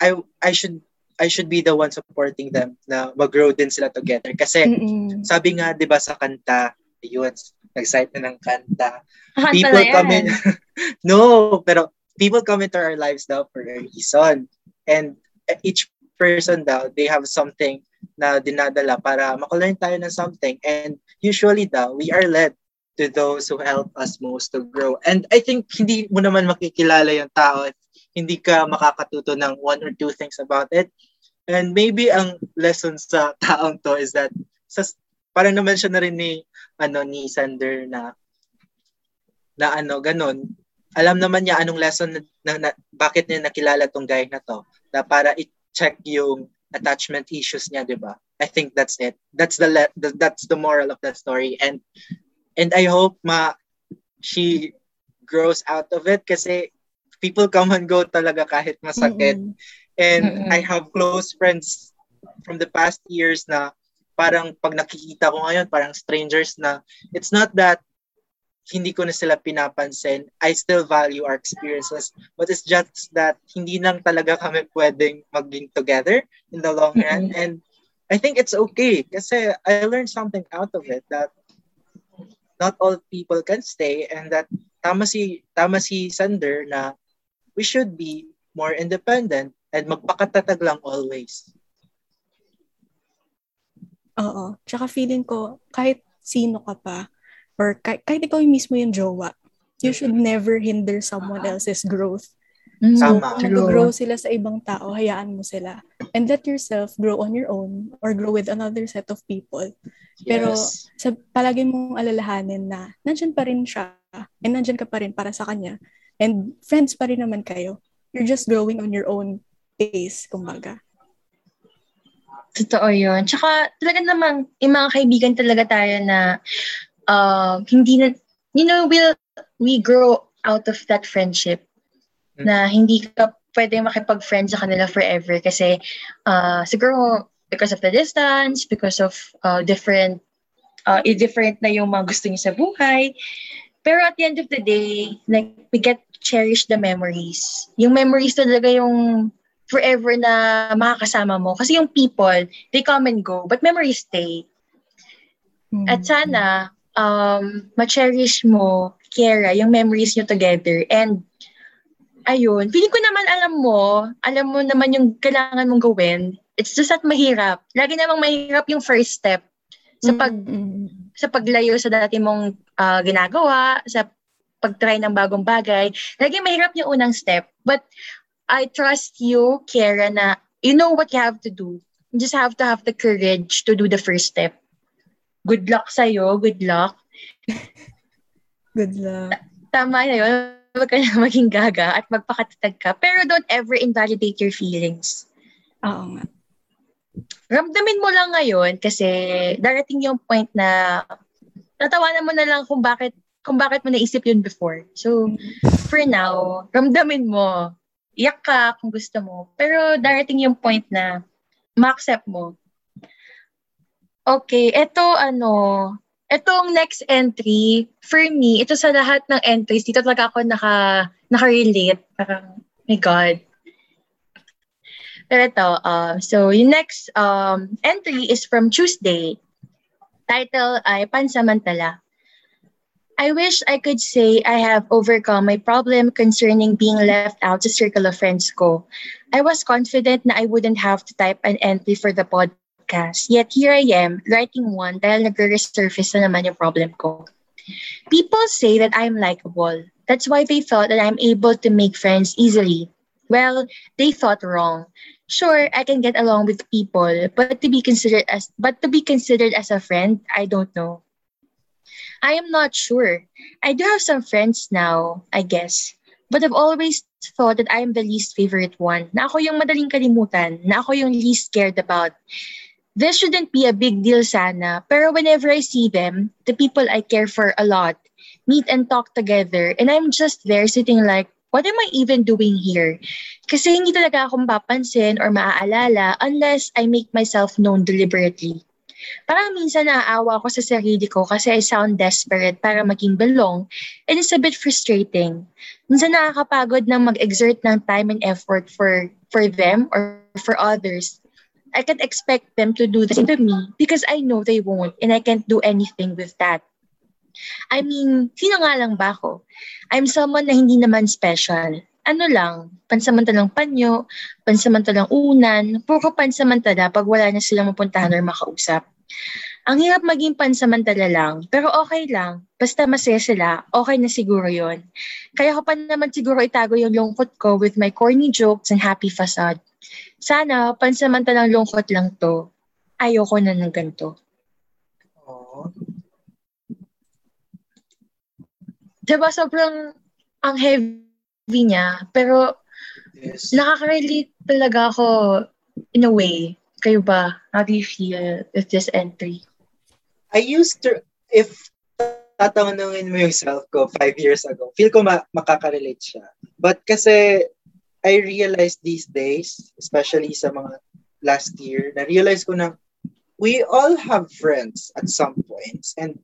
I, I should I should be the one supporting them na mag-grow din sila together. Kasi Mm-mm. sabi nga, di ba sa kanta, yun, nag-cite na ng kanta. Ah, people come in, no, pero people come into our lives daw for a reason. And each person daw, they have something na dinadala para makulearn tayo ng something. And usually daw, we are led to those who help us most to grow. And I think hindi mo naman makikilala yung tao if hindi ka makakatuto ng one or two things about it. And maybe ang lesson sa taong to is that sa parang na-mention na rin ni ano ni Sander na na ano ganun alam naman niya anong lesson na, na, na bakit niya nakilala tong guy na to na para i-check yung attachment issues niya, 'di ba? I think that's it. That's the, le- the that's the moral of that story and and I hope ma she grows out of it kasi people come and go talaga kahit masakit. Mm-hmm. And mm-hmm. I have close friends from the past years na parang pag nakikita ko ngayon, parang strangers na it's not that hindi ko na sila pinapansin. I still value our experiences. But it's just that hindi lang talaga kami pwedeng maging together in the long run. Mm-hmm. And I think it's okay kasi I learned something out of it that not all people can stay and that tama si tama si Sander na we should be more independent and magpakatatag lang always. Oo. Tsaka feeling ko, kahit sino ka pa, or kahit, kahit ikaw yung mismo yung jowa, you should never hinder someone else's growth. Mm, so, Tama. nag-grow sila sa ibang tao, hayaan mo sila. And let yourself grow on your own or grow with another set of people. Yes. Pero sa, palagi mong alalahanin na nandyan pa rin siya and nandyan ka pa rin para sa kanya. And friends pa rin naman kayo. You're just growing on your own pace, kumbaga. Totoo yun. Tsaka talaga namang yung mga kaibigan talaga tayo na uh, hindi na, you know, we'll, we grow out of that friendship mm-hmm. na hindi ka pwede makipag-friend sa kanila forever kasi uh, siguro because of the distance, because of uh, different, uh, different na yung mga gusto niya sa buhay. Pero at the end of the day, like, we get cherish the memories. Yung memories talaga yung forever na makakasama mo. Kasi yung people, they come and go, but memories stay. Mm-hmm. At sana, um, ma-cherish mo, Kiera, yung memories nyo together. And, ayun, feeling ko naman alam mo, alam mo naman yung kailangan mong gawin. It's just that mahirap. Lagi namang mahirap yung first step sa pag mm-hmm. sa paglayo sa dati mong uh, ginagawa, sa pag-try ng bagong bagay. Lagi mahirap yung unang step. But I trust you, Kiera, na you know what you have to do. You just have to have the courage to do the first step. Good luck sa'yo. Good luck. Good luck. Tama na yun. Huwag ka na maging gaga at magpakatatag ka. Pero don't ever invalidate your feelings. Oo nga. Ramdamin mo lang ngayon kasi darating yung point na tatawanan mo na lang kung bakit kung bakit mo naisip yun before. So, for now, ramdamin mo iyak ka kung gusto mo. Pero darating yung point na ma-accept mo. Okay, ito ano, itong next entry, for me, ito sa lahat ng entries, dito talaga ako naka, naka-relate. Parang, my God. Pero ito, uh, so yung next um, entry is from Tuesday. Title ay Pansamantala. I wish I could say I have overcome my problem concerning being left out sa circle of friends ko. I was confident na I wouldn't have to type an entry for the podcast. Yet here I am, writing one dahil nag-resurface na naman yung problem ko. People say that I'm likable. That's why they thought that I'm able to make friends easily. Well, they thought wrong. Sure, I can get along with people, but to be considered as but to be considered as a friend, I don't know. I am not sure. I do have some friends now, I guess. But I've always thought that I am the least favorite one. Na ako yung madaling kalimutan, na ako yung least scared about. This shouldn't be a big deal sana, pero whenever I see them, the people I care for a lot, meet and talk together, and I'm just there sitting like, what am I even doing here? Kasi hindi talaga akong papansin or maaalala unless I make myself known deliberately. Parang minsan naaawa ako sa sarili ko kasi I sound desperate para maging belong and it's a bit frustrating. Minsan nakakapagod na mag-exert ng time and effort for for them or for others. I can't expect them to do the same to me because I know they won't and I can't do anything with that. I mean, sino nga lang ba ako? I'm someone na hindi naman special. Ano lang, pansamantalang panyo, pansamantalang unan, puro pansamantala pag wala na silang mapuntahan or makausap. Ang hirap maging pansamantala lang, pero okay lang. Basta masaya sila, okay na siguro yon. Kaya ko pa naman siguro itago yung lungkot ko with my corny jokes and happy facade. Sana, pansamantalang lungkot lang to. Ayoko na ng ganito. Aww. Diba sobrang ang heavy niya, pero Yes. nakaka-relate talaga ako in a way. Kayo ba? How do you feel with this entry? I used to, if tatanungin mo yung self ko five years ago, feel ko ma- makaka-relate siya. But kasi I realized these days, especially sa mga last year, na-realize ko na we all have friends at some points. And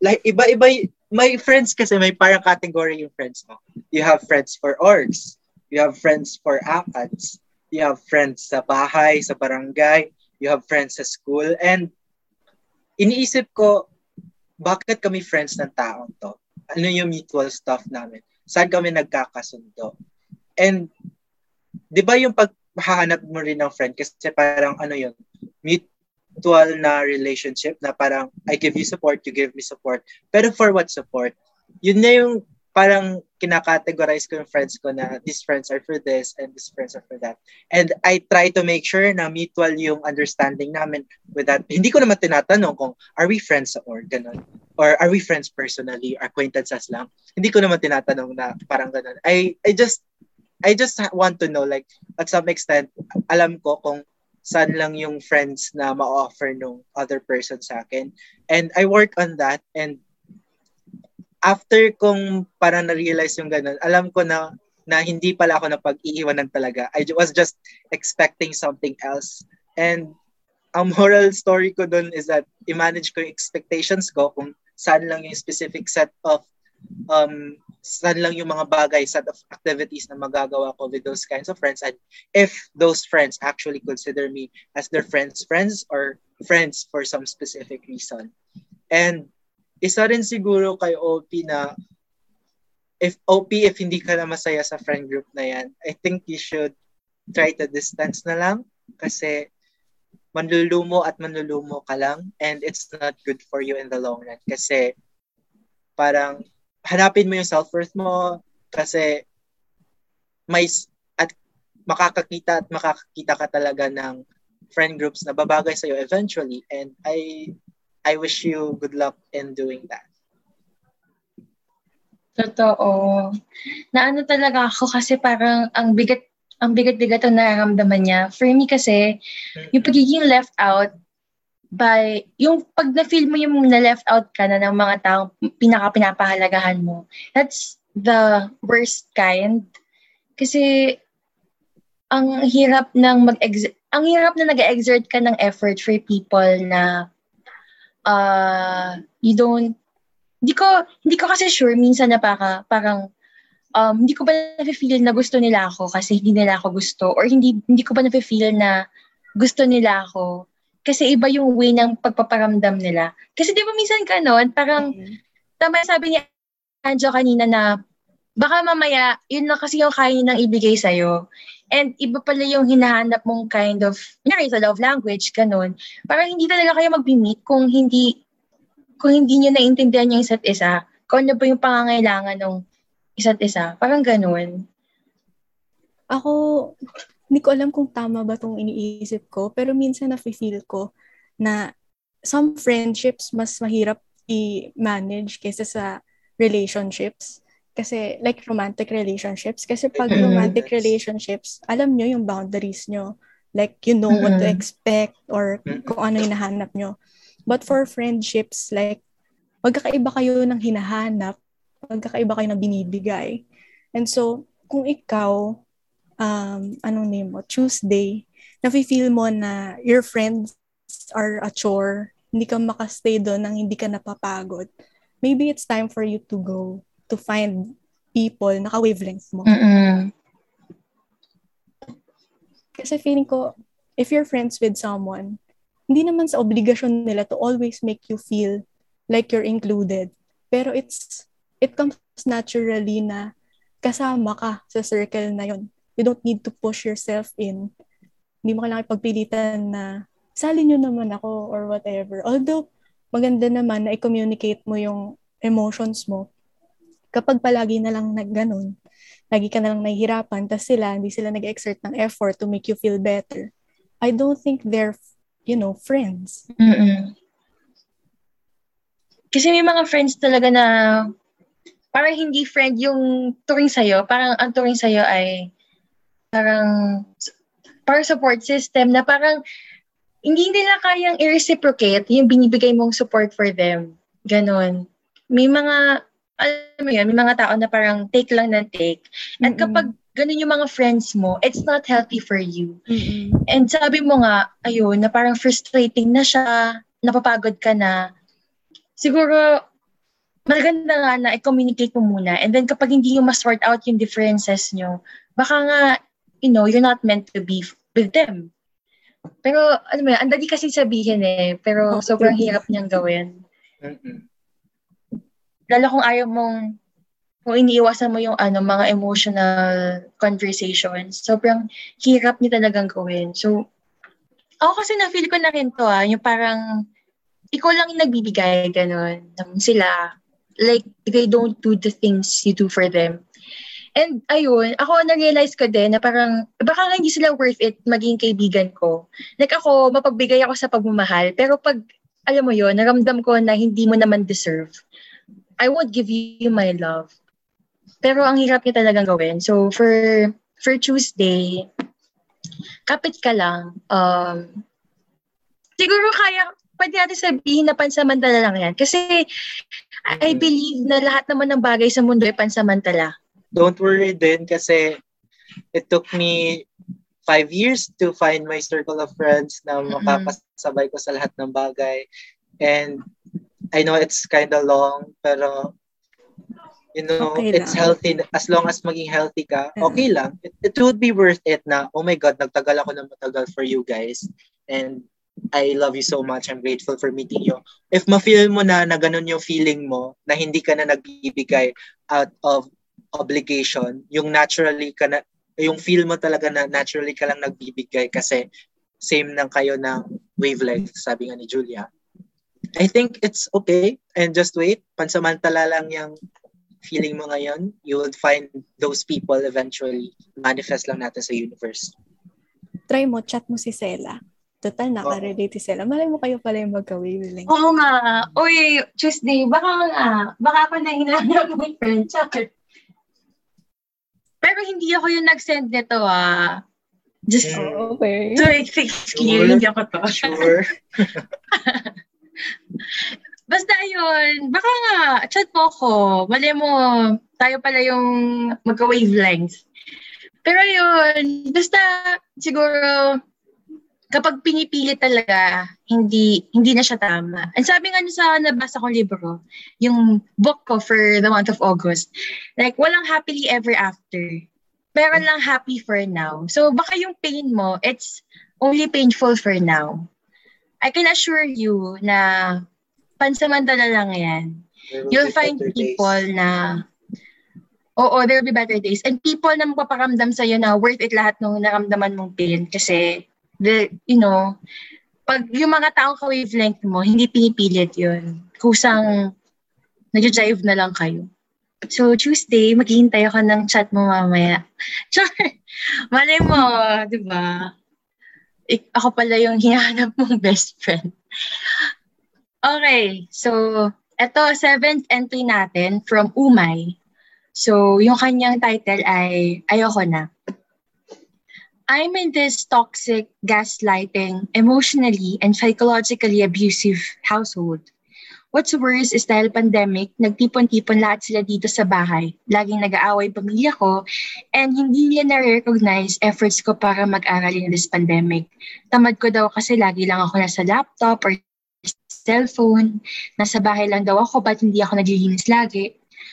like, iba-iba, my friends kasi may parang category yung friends mo. You have friends for orgs. You have friends for ACADS. You have friends sa bahay, sa barangay. You have friends sa school. And iniisip ko, bakit kami friends ng taong to? Ano yung mutual stuff namin? Saan kami nagkakasundo? And, di ba yung paghahanap mo rin ng friend, kasi parang ano yun, mutual na relationship na parang I give you support, you give me support. Pero for what support? Yun na yung parang kinakategorize ko yung friends ko na these friends are for this and these friends are for that. And I try to make sure na mutual yung understanding namin with that. Hindi ko naman tinatanong kung are we friends or ganun. Or are we friends personally, acquaintances lang. Hindi ko naman tinatanong na parang ganun. I, I just I just want to know like at some extent alam ko kung saan lang yung friends na ma-offer nung other person sa akin. And I work on that and after kong parang na-realize yung ganun, alam ko na na hindi pala ako napag-iiwanan talaga. I was just expecting something else. And ang moral story ko dun is that i-manage ko yung expectations ko kung saan lang yung specific set of um, saan lang yung mga bagay, set of activities na magagawa ko with those kinds of friends and if those friends actually consider me as their friends friends or friends for some specific reason. And isa rin siguro kay OP na if OP, if hindi ka na masaya sa friend group na yan, I think you should try to distance na lang kasi manlulumo at manlulumo ka lang and it's not good for you in the long run kasi parang hanapin mo yung self-worth mo kasi may at makakakita at makakakita ka talaga ng friend groups na babagay sa'yo eventually and I I wish you good luck in doing that. Totoo. Naano talaga ako kasi parang ang bigat ang bigat-bigat ang nararamdaman niya. For me kasi, yung pagiging left out by, yung pag na-feel mo yung na-left out ka na ng mga taong pinaka-pinapahalagahan mo, that's the worst kind. Kasi, ang hirap ng mag ang hirap na nag-exert ka ng effort for people na uh, you don't hindi ko hindi ko kasi sure minsan na para parang um, hindi ko ba na-feel na gusto nila ako kasi hindi nila ako gusto or hindi hindi ko ba na-feel na gusto nila ako kasi iba yung way ng pagpaparamdam nila. Kasi di ba minsan ka noon, parang mm-hmm. tama sabi ni Anjo kanina na baka mamaya yun na kasi yung kaya nang ibigay sa'yo. And iba pala yung hinahanap mong kind of, kunyari sa love language, ganun. Parang hindi talaga kayo mag-meet kung hindi kung hindi nyo naintindihan yung isa't isa, kung ano ba yung pangangailangan ng isa't isa. Parang ganun. Ako, hindi ko alam kung tama ba itong iniisip ko, pero minsan na-feel ko na some friendships mas mahirap i-manage kaysa sa relationships. Kasi like romantic relationships. Kasi pag romantic relationships, alam nyo yung boundaries nyo. Like you know what to expect or kung ano hinahanap nyo. But for friendships, like magkakaiba kayo ng hinahanap, magkakaiba kayo ng binibigay. And so, kung ikaw, um, anong name mo, Tuesday, nafe-feel mo na your friends are a chore, hindi ka makastay doon nang hindi ka napapagod, maybe it's time for you to go to find people na ka-wavelength mo. Mm-mm. Kasi feeling ko, if you're friends with someone, hindi naman sa obligasyon nila to always make you feel like you're included. Pero it's, it comes naturally na kasama ka sa circle na yon. You don't need to push yourself in. Hindi mo kailangan pagpilitan na sali nyo naman ako or whatever. Although, maganda naman na i-communicate mo yung emotions mo. Kapag palagi na lang na ganun, lagi ka na lang nahihirapan, tapos sila, hindi sila nag-exert ng effort to make you feel better. I don't think they're, you know, friends. Mm-mm. Kasi may mga friends talaga na parang hindi friend yung turing sa'yo. Parang ang turing sa'yo ay parang parang support system na parang hindi nila kayang i-reciprocate yung binibigay mong support for them. Ganon. May mga, alam mo yun, may mga tao na parang take lang ng take. At Mm-mm. kapag ganun yung mga friends mo, it's not healthy for you. Mm-mm. And sabi mo nga, ayun, na parang frustrating na siya, napapagod ka na. Siguro, maganda nga na i-communicate mo muna. And then kapag hindi yung ma-sort out yung differences nyo, baka nga, you know, you're not meant to be with them. Pero, ano mo yan, ang dali kasi sabihin eh. Pero Okay. sobrang hirap niyang gawin. Mm-mm. Lalo kung ayaw mong, kung iniiwasan mo yung ano, mga emotional conversations, sobrang hirap niya talagang gawin. So, ako kasi na-feel ko na rin to ah, yung parang, ikaw lang yung nagbibigay, ganun. Sila, like, they don't do the things you do for them. And ayun, ako na-realize ko din na parang, baka nga hindi sila worth it maging kaibigan ko. Like ako, mapagbigay ako sa pagmamahal. Pero pag, alam mo yun, naramdam ko na hindi mo naman deserve, I won't give you my love. Pero ang hirap niya talagang gawin. So for for Tuesday, kapit ka lang. Um, siguro kaya, pwede natin sabihin na pansamantala lang yan. Kasi I believe na lahat naman ng bagay sa mundo ay pansamantala. Don't worry din kasi it took me five years to find my circle of friends na makakasabay ko sa lahat ng bagay. And I know it's kind of long, pero you know, Okay it's lang. healthy. As long as maging healthy ka, okay lang. It, it would be worth it na, oh my God, nagtagal ako ng matagal for you guys. And I love you so much. I'm grateful for meeting you. If ma-feel mo na na ganun yung feeling mo, na hindi ka na nagbibigay out of obligation, yung naturally ka na, yung feel mo talaga na naturally ka lang nagbibigay kasi same lang kayo ng wavelength, sabi nga ni Julia. I think it's okay and just wait. Pansamantala lang yung feeling mo ngayon. You will find those people eventually. Manifest lang natin sa universe. Try mo, chat mo si Sela. Total, nakarelate si Sela. Malay mo kayo pala yung magka-wavelength. Oo nga. Uy, Tuesday, baka nga, baka ako na hinahanap mo yung friend. Chakit. Pero hindi ako yung nag-send nito ah. Just Mm. Okay. to make things clear, Sure. hindi ako to. Sure. Basta yun, baka nga, chat mo ako. Mali mo, tayo pala yung magka-wavelength. Pero yun, basta siguro, kapag pinipili talaga, hindi hindi na siya tama. And sabi nga sa nabasa kong libro, yung book ko for the month of August, like, walang happily ever after. Pero lang happy for now. So, baka yung pain mo, it's only painful for now. I can assure you na pansamantala lang yan. You'll find better days. people na, oo, there will be better days. And people na magpaparamdam sa'yo na worth it lahat ng naramdaman mong pain. Kasi, the, you know, pag yung mga taong ka-wavelength mo, hindi pinipilit yun. Kusang nag-jive na lang kayo. So, Tuesday, maghihintay ako ng chat mo mamaya. Char! Malay mo, di ba? Ik- ako pala yung hinahanap mong best friend. Okay, so, ito, seventh entry natin from Umay. So, yung kanyang title ay Ayoko na. I'm in this toxic, gaslighting, emotionally and psychologically abusive household. What's worse is dahil pandemic, nagtipon-tipon lahat sila dito sa bahay. Laging nag-aaway pamilya ko and hindi niya na-recognize efforts ko para mag-aral in this pandemic. Tamad ko daw kasi lagi lang ako nasa laptop or cellphone. Nasa bahay lang daw ako, ba't hindi ako naglilinis lagi?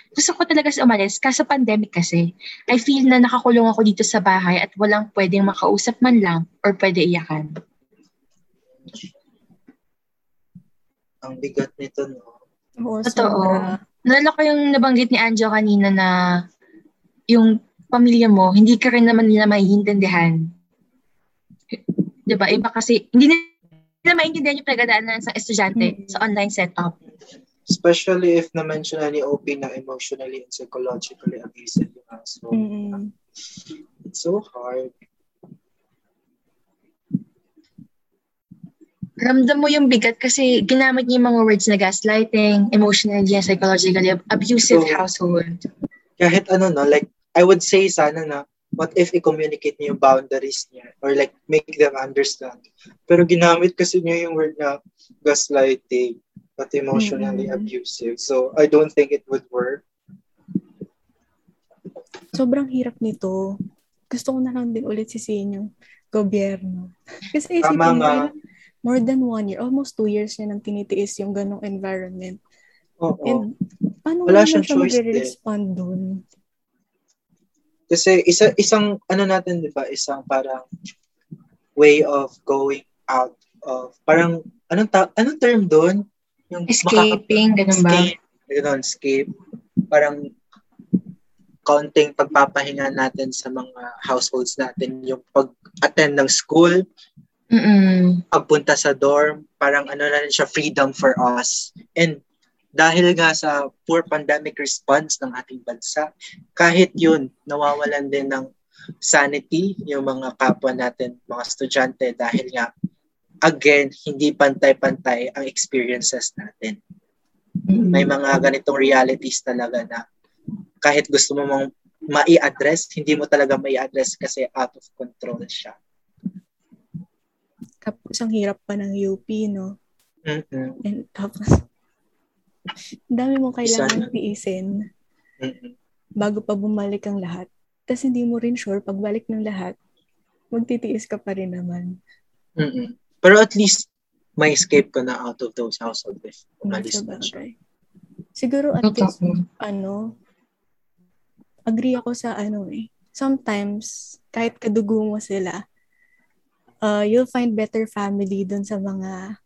Gusto ko talaga sa umalis, kaso pandemic kasi. I feel na nakakulong ako dito sa bahay at walang pwedeng makausap man lang or pwede iyakan. Ang bigat nito, no? Oo, Totoo. sobra. Nalala ko yung nabanggit ni Anjo kanina na yung pamilya mo, hindi ka rin naman nila maiintindihan. Diba? Iba kasi, hindi nila maintindihan yung pagdadaanan ng estudyante Mm. sa online setup. Especially if na-mention na ni OP na emotionally and psychologically abusive yung aso. Mm-mm. It's so hard. Ramdam mo yung bigat kasi ginamit niya yung mga words na gaslighting, emotionally and psychologically abusive So, household. Kahit ano, no? Like, I would say sana na, what if i-communicate niya yung boundaries niya or like make them understand. Pero ginamit kasi niya yung word na gaslighting at emotionally Mm. abusive. So, I don't think it would work. Sobrang hirap nito. Gusto ko na lang din ulit sisihin yung gobyerno. Kasi isipin Tama mo, more than one year, almost two years niya nang tinitiis yung ganong environment. Oo. And paano Wala siyang siya choice magre-respond dun? Kasi isa isang ano natin 'di ba, isang parang way of going out of parang anong ta- anong term doon? Yung Escaping, ganun ba? escape, ganun, escape. Parang counting pagpapahinga natin sa mga households natin, yung pag-attend ng school, Mm-mm. pagpunta sa dorm, parang ano na rin siya, freedom for us. And dahil nga sa poor pandemic response ng ating bansa, kahit yun, nawawalan din ng sanity yung mga kapwa natin, mga estudyante, dahil nga, again, hindi pantay-pantay ang experiences natin. May mga ganitong realities talaga na kahit gusto mo mong mai-address, hindi mo talaga mai-address kasi out of control siya. Tapos ang hirap pa ng UP, no? Mm-mm. And tapos, dami mong kailangan Sana. tiisin Mm-mm. bago pa bumalik ang lahat. Tapos hindi mo rin sure, pagbalik ng lahat, magtitiis ka pa rin naman. Mm-mm. Pero at least, may escape ko na out of those household if umalis na siya. Siguro at least, ano, agree ako sa ano eh. Sometimes, kahit kadugo mo sila, uh, you'll find better family dun sa mga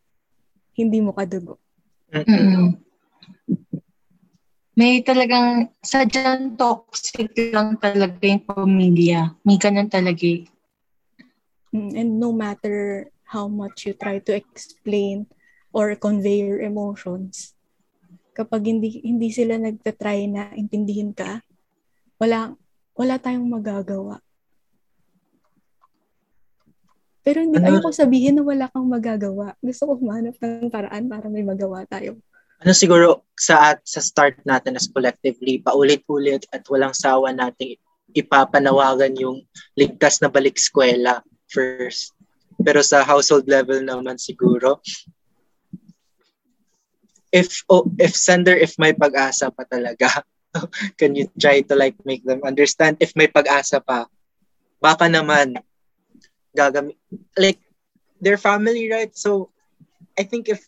hindi mo kadugo. Mm-mm. May talagang sadyang toxic lang talaga yung pamilya. May ganun talaga eh. Mm, And no matter how much you try to explain or convey your emotions, kapag hindi hindi sila nagtatry na intindihin ka, wala wala tayong magagawa. Pero hindi Ano- ayoko sabihin na wala kang magagawa. Gusto ko humanap ng paraan para may magawa tayo. Ano siguro sa at sa start natin as collectively, paulit-ulit at walang sawa nating ipapanawagan yung ligtas na balik eskwela first. Pero sa household level naman siguro, if oh, if sender if may pag-asa pa talaga, can you try to like make them understand if may pag-asa pa? Baka naman gagamit like their family right so I think if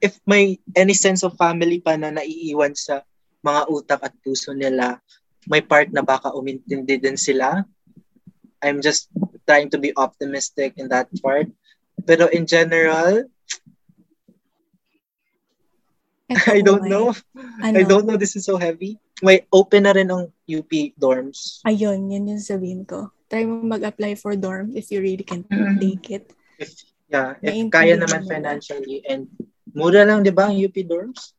if may any sense of family pa na naiiwan sa mga utak at puso nila, may part na baka umintindi din sila. I'm just trying to be optimistic in that part. Pero in general, I don't know. Ano, I don't know. This is so heavy. May open na rin ang UP dorms. Ayun, yun yung sabihin ko. Try mo mag-apply for dorm if you really can Mm. take it. If, yeah, if kaya naman financially and mura lang, di ba, ang UP dorms?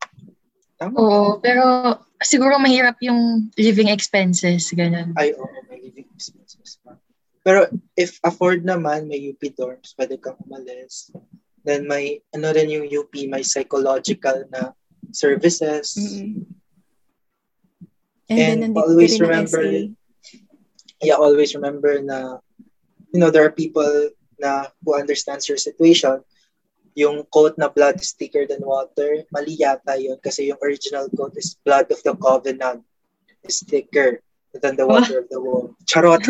Tama. Oo, pero siguro mahirap yung living expenses, ganun. Ay, oo, may living expenses pa. Pero if afford naman, may UP dorms, pwede kang umalis. Then may, ano rin yung UP, may psychological na services. Mm-mm. And, And then always remember, yeah, always remember na, you know, there are people na who understands your situation. Yung quote na blood is thicker than water, mali yata yun kasi yung original quote is blood of the covenant is thicker than the water of the womb. Charot.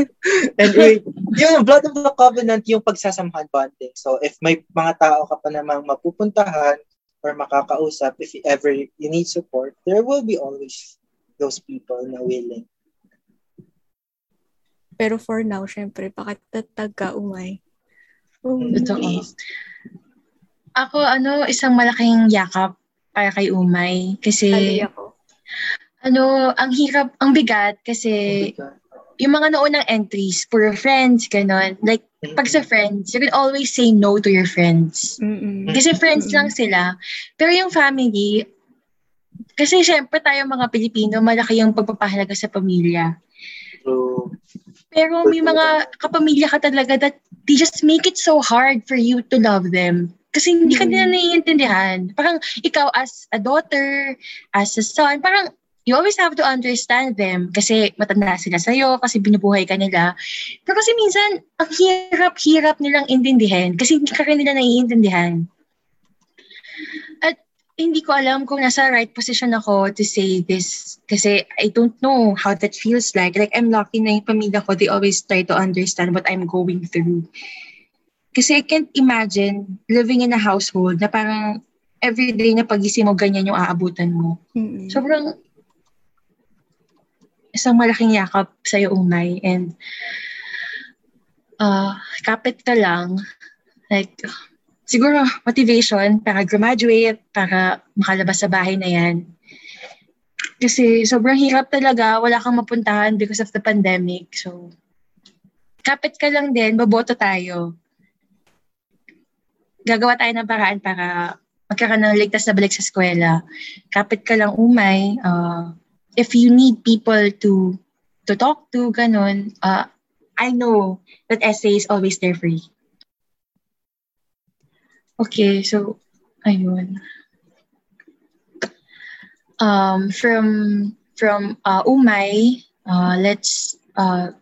anyway, yung blood of the covenant, yung pagsasamahan bonding. So if may mga tao ka pa namang mapupuntahan or makakausap, if ever you need support, there will be always those people na willing. Pero for now, syempre, pakatatag ka, umay. Oh, Totoo. Ako, ano, isang malaking yakap para kay Umay. Kasi, ako. Ano, ang hirap, ang bigat kasi yung mga noonang entries for your friends, ganon. Like, pag sa friends, you can always say no to your friends. Mm-mm. Kasi friends lang sila. Pero yung family, kasi syempre tayo mga Pilipino, malaki yung pagpapahalaga sa pamilya. So, Pero may mga kapamilya ka talaga that they just make it so hard for you to love them. Kasi hindi ka nila naiintindihan. Parang ikaw as a daughter, as a son, parang you always have to understand them kasi matanda sila sa'yo, kasi binubuhay ka nila. Pero kasi minsan, ang hirap-hirap nilang intindihin kasi hindi ka rin nila naiintindihan. At hindi ko alam kung nasa right position ako to say this kasi I don't know how that feels like. Like, I'm lucky na yung pamilya ko, they always try to understand what I'm going through. Kasi I can't imagine living in a household na parang everyday na pagising mo, ganyan yung aabutan mo. Mm-mm. Sobrang isang malaking yakap sa'yo, Umay. And uh, kapit ka lang. Like, siguro motivation para graduate, para makalabas sa bahay na yan. Kasi sobrang hirap talaga, wala kang mapuntahan because of the pandemic. So, kapit ka lang din, baboto tayo. Gagawa tayo ng paraan para magkaroon ng ligtas na balik sa eskwela. Kapit ka lang umay. Uh, if you need people to to talk to, ganun, uh, I know that SA is always there for you. Okay, so, ayun. Um, from from uh, Umay, uh, let's uh,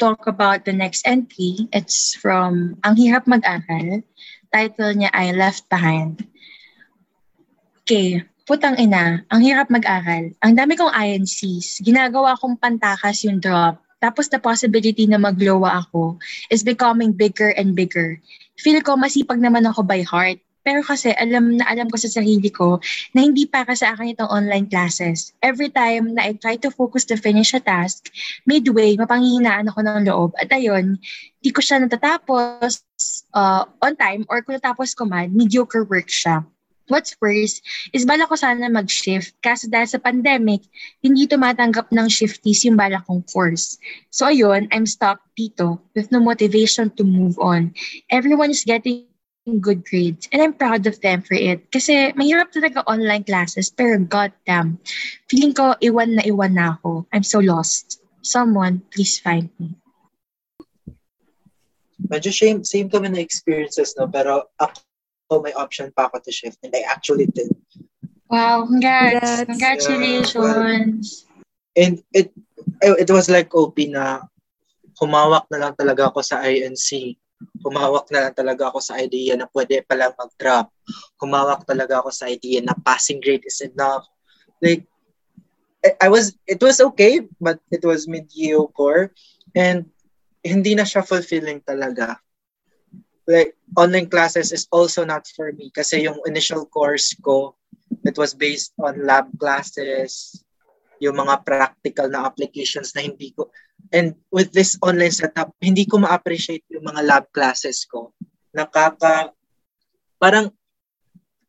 talk about the next entry. It's from Ang Hirap Mag-aral. Title niya ay Left Behind. Okay, putang ina, ang hirap mag-aral. Ang dami kong INCs. Ginagawa kong pantakas yung drop. Tapos the possibility na maglowa ako is becoming bigger and bigger. Feel ko masipag naman ako by heart. Pero kasi alam na alam ko sa sarili ko na hindi para sa akin itong online classes. Every time na I try to focus to finish a task, midway, mapanghihinaan ako ng loob. At ayun, di ko siya natatapos uh, on time or kung natapos ko man, mediocre work siya. What's worse is bala ko sana mag-shift kasi dahil sa pandemic, hindi tumatanggap ng shifties yung bala kong course. So ayun, I'm stuck dito with no motivation to move on. Everyone is getting good grades and I'm proud of them for it. Kasi mahirap talaga online classes pero goddamn, feeling ko iwan na iwan na ako. I'm so lost. Someone, please find me. medyo same, same kami na experiences, no? Pero ako, may option pa ako to shift. And I actually did. Wow, congrats. Congrats. Congratulations. And it it was like OP na humawak na lang talaga ako sa INC. Humawak na lang talaga ako sa idea na pwede palang mag-drop. Humawak talaga ako sa idea na passing grade is enough. Like, I, I was, it was okay, but it was mediocre. And hindi na siya fulfilling talaga. Like, online classes is also not for me kasi yung initial course ko, it was based on lab classes, yung mga practical na applications na hindi ko, and with this online setup, hindi ko ma-appreciate yung mga lab classes ko. Nakaka, parang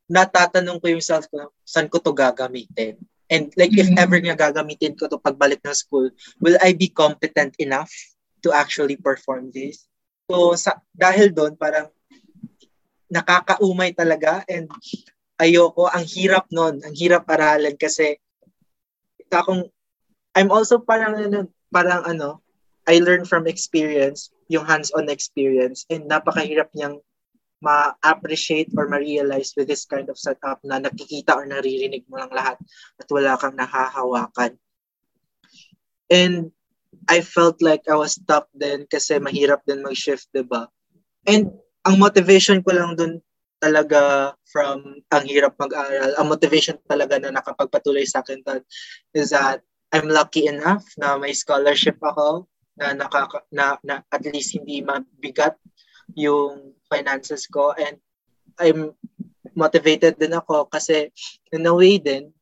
natatanong ko yung self ko, saan ko to gagamitin? And like, if Mhm. ever nga gagamitin ko to pagbalik ng school, will I be competent enough to actually perform this? So, sa, dahil doon, parang nakakaumay talaga and ayoko, ang hirap nun, ang hirap aralin kasi akong, I'm also parang, ano, parang ano, I learn from experience, yung hands-on experience, and napakahirap niyang ma-appreciate or ma-realize with this kind of setup na nakikita or naririnig mo lang lahat at wala kang nahahawakan. And I felt like I was stuck din kasi mahirap din mag-shift, di ba? And ang motivation ko lang dun talaga from ang hirap mag-aral, ang motivation talaga na nakapagpatuloy sa akin dun is that I'm lucky enough na may scholarship ako na nakaka na, na at least hindi mabigat yung finances ko and I'm motivated din ako kasi in a way din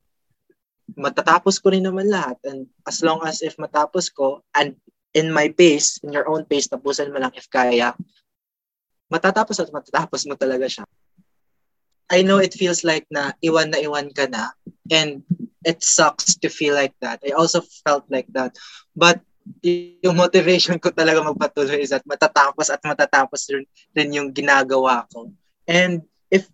matatapos ko rin naman lahat and as long as if matapos ko and in my pace, in your own pace, tapusin mo lang if kaya, matatapos at matatapos mo talaga siya. I know it feels like na iwan na iwan ka na and it sucks to feel like that. I also felt like that. But yung motivation ko talaga magpatuloy is at matatapos at matatapos rin, rin yung ginagawa ko. And if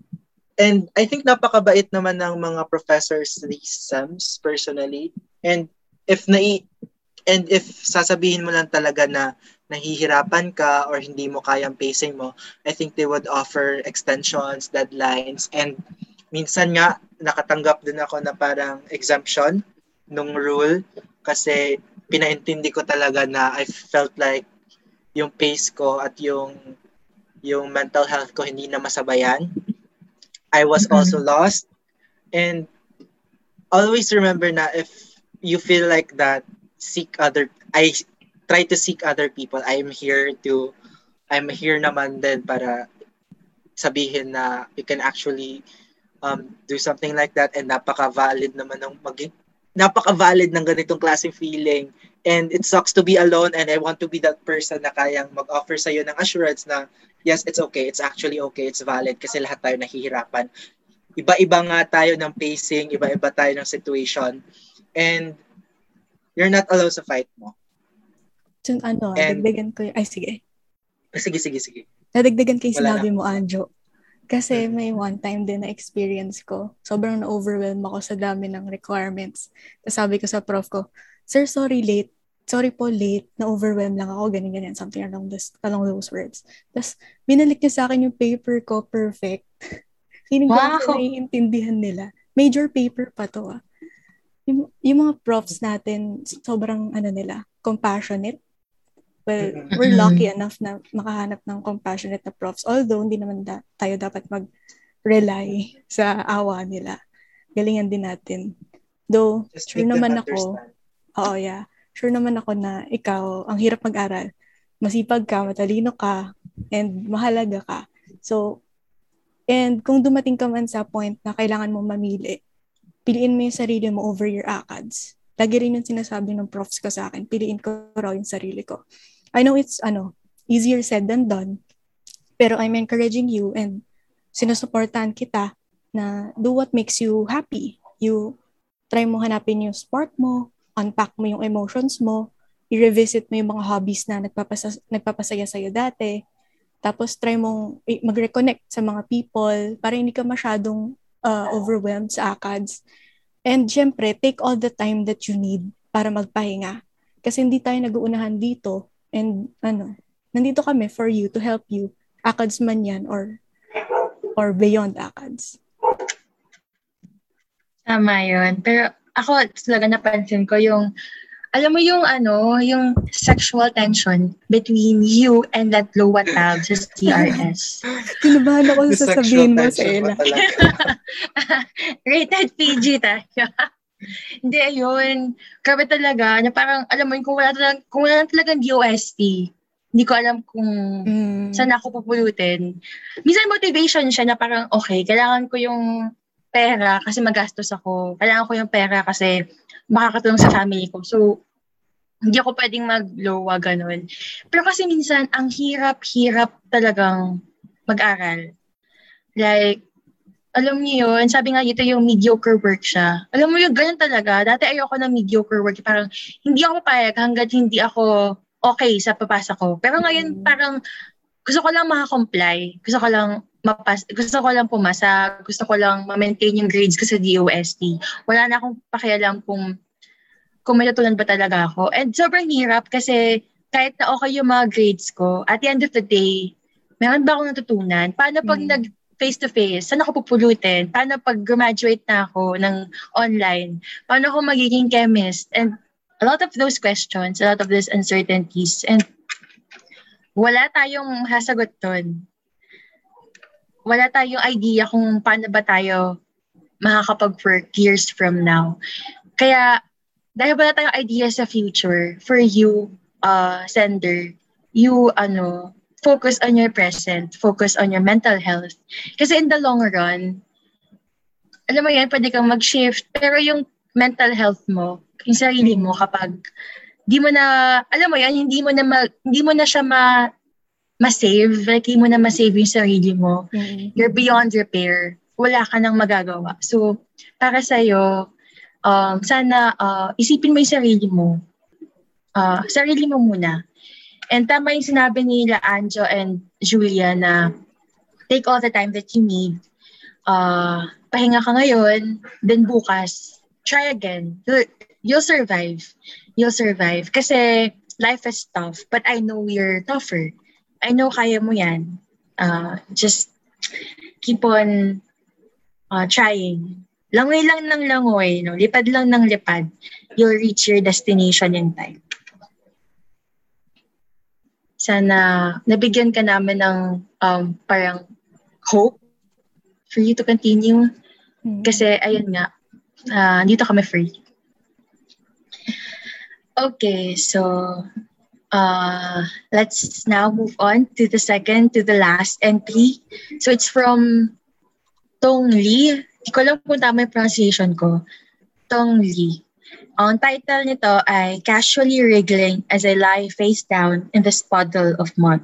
and I think napakabait naman ng mga professors these SEMs personally. And if na and if sasabihin mo lang talaga na nahihirapan ka or hindi mo kayang pacing mo, I think they would offer extensions, deadlines, and minsan nga nakatanggap din ako na parang exemption nung rule kasi pinaintindi ko talaga na I felt like yung pace ko at yung yung mental health ko hindi na masabayan. I was also lost and always remember na if you feel like that seek other I try to seek other people. I'm here to I'm here naman din para sabihin na you can actually um, do something like that and napaka-valid naman ng maging napaka-valid ng ganitong klaseng feeling. And it sucks to be alone and I want to be that person na kayang mag-offer sa'yo ng assurance na yes, it's okay, it's actually okay, it's valid kasi lahat tayo nahihirapan. Iba-iba nga tayo ng pacing, iba-iba tayo ng situation. And you're not allowed sa fight mo. So, ano, and, dagdagan ko ay sige. Sige, sige, sige. Nadagdagan kay sinabi mo, Anjo. Kasi may one time din na experience ko. Sobrang na-overwhelm ako sa dami ng requirements. Tapos sabi ko sa prof ko, Sir, sorry late. Sorry po late. Na-overwhelm lang ako. Ganyan, ganyan. Something along, this, along those words. Tapos binalik niya sa akin yung paper ko perfect. Feeling wow. ko naiintindihan nila. Major paper pa to ah. Yung, yung mga profs natin, sobrang ano nila, compassionate Well, we're lucky enough na makahanap ng compassionate na profs. Although, hindi naman da- tayo dapat mag-rely sa awa nila. Galingan din natin. Though, Just sure naman ako, oo, yeah. Sure naman ako na ikaw, ang hirap mag-aral. Masipag ka, matalino ka, and mahalaga ka. So, and kung dumating ka man sa point na kailangan mo mamili, piliin mo yung sarili mo over your ACADS. Lagi rin yung sinasabi ng profs ko sa akin, piliin ko raw yung sarili ko. I know it's ano, easier said than done. Pero I'm encouraging you and sinusuportahan kita na do what makes you happy. You try mo hanapin yung spark mo, unpack mo yung emotions mo, i-revisit mo yung mga hobbies na nagpapasa- nagpapasaya sa'yo dati. Tapos try mong mag-reconnect sa mga people para hindi ka masyadong uh, overwhelmed sa ACADS. And syempre, take all the time that you need para magpahinga. Kasi hindi tayo nag-uunahan dito And ano, nandito kami for you to help you. ACADS man yan or or beyond ACADS. Tama yun. Pero ako talaga napansin ko yung alam mo yung ano, yung sexual tension between you and that lowa tab sa CRS. Kinabahan ako sa sasabihin mo sa Ella. Rated PG tayo. Hindi, ayun. Grabe talaga, na parang, alam mo yun, kung wala, talaga, kung wala talagang DOST, hindi ko alam kung mm. saan ako pupulutin. Minsan motivation siya na parang, okay, kailangan ko yung pera kasi magastos ako. Kailangan ko yung pera kasi makakatulong sa family ko. So, hindi ako pwedeng mag-lowa, ganun. Pero kasi minsan, ang hirap-hirap talagang mag-aral. Like, alam niyo yun, sabi nga dito yung mediocre work siya. Alam mo yun, ganun talaga. Dati ayoko ng mediocre work. Parang hindi ako papayag hanggat hindi ako okay sa papasa ko. Pero ngayon mm. parang gusto ko lang makakomply. Gusto ko lang mapas gusto ko lang pumasa, gusto ko lang ma-maintain yung grades ko sa DOST. Wala na akong pakialam kung kung may natutunan ba talaga ako. And sobrang hirap kasi kahit na okay yung mga grades ko, at the end of the day, meron ba akong natutunan? Paano pag mm. nag face-to-face, saan ako pupulutin? Paano pag graduate na ako ng online? Paano ako magiging chemist? And a lot of those questions, a lot of those uncertainties. And wala tayong hasagot doon. Wala tayong idea kung paano ba tayo makakapag-work years from now. Kaya, dahil wala tayong idea sa future, for you, uh, sender, you, ano, focus on your present, focus on your mental health. Kasi in the long run, alam mo yan, pwede kang mag-shift, pero yung mental health mo, yung sarili mo kapag di mo na, alam mo yan, hindi mo na, ma, hindi mo na siya ma, ma-save, like hindi mo na ma-save yung sarili mo. Mm-hmm. You're beyond repair. Wala ka nang magagawa. So, para sa'yo, um, sana uh, isipin mo yung sarili mo. Uh, sarili mo muna. And tama yung sinabi nila Anjo and Julia na take all the time that you need. Uh, pahinga ka ngayon, then bukas, try again. You'll survive you'll survive. Kasi life is tough, but I know you're tougher. I know kaya mo yan. Uh, just keep on uh, trying. Langoy lang ng langoy, no? lipad lang ng lipad. You'll reach your destination in time. Sana nabigyan ka namin ng um, parang hope for you to continue. Hmm. Kasi ayun nga, uh, dito kami free. Okay, so uh, let's now move on to the second, to the last entry. So it's from Tong Lee. Hindi ko lang kung tama yung pronunciation ko. Tong Lee. Ang title nito ay Casually Wriggling as I Lie Face Down in This Puddle of Mud.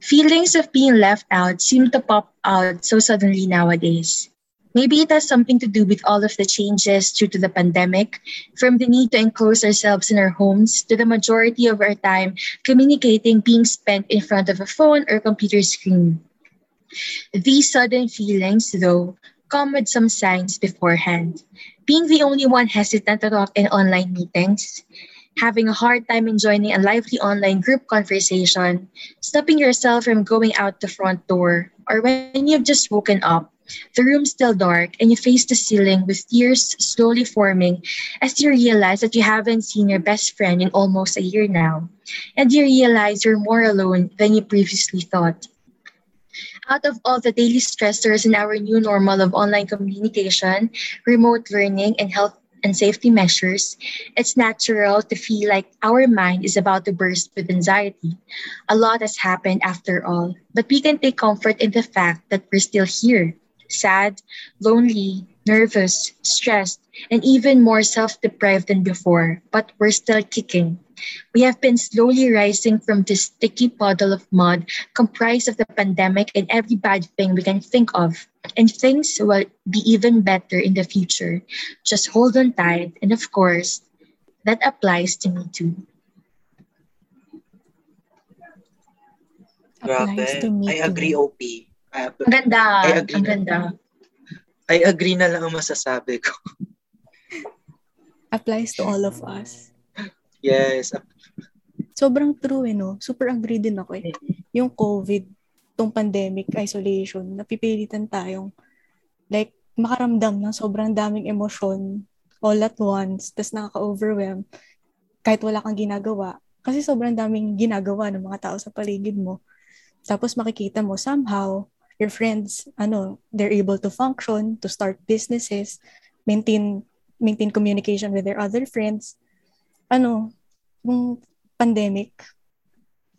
Feelings of being left out seem to pop out so suddenly nowadays. Maybe it has something to do with all of the changes due to the pandemic, from the need to enclose ourselves in our homes to the majority of our time communicating being spent in front of a phone or computer screen. These sudden feelings, though, come with some signs beforehand. Being the only one hesitant to talk in online meetings, having a hard time in joining a lively online group conversation, stopping yourself from going out the front door, or when you've just woken up the room's still dark, and you face the ceiling with tears slowly forming as you realize that you haven't seen your best friend in almost a year now, and you realize you're more alone than you previously thought. Out of all the daily stressors in our new normal of online communication, remote learning, and health and safety measures, it's natural to feel like our mind is about to burst with anxiety. A lot has happened after all, but we can take comfort in the fact that we're still here, sad, lonely, nervous, stressed, and even more self deprived than before, but we're still kicking. We have been slowly rising from this sticky puddle of mud comprised of the pandemic and every bad thing we can think of. And things will be even better in the future. Just hold on tight. And of course, that applies to me too. Applies to me I agree, too. OP. Uh, ang ganda. I agree ang ganda. I agree na lang ang masasabi ko. Applies to all of us. Yes. Sobrang true eh, no? Super agree din ako eh. Yung COVID, tong pandemic, isolation, napipilitan tayong like makaramdam ng sobrang daming emosyon all at once, tas nakaka-overwhelm kahit wala kang ginagawa. Kasi sobrang daming ginagawa ng mga tao sa paligid mo. Tapos makikita mo somehow, your friends, ano, they're able to function, to start businesses, maintain maintain communication with their other friends. Ano, yung pandemic,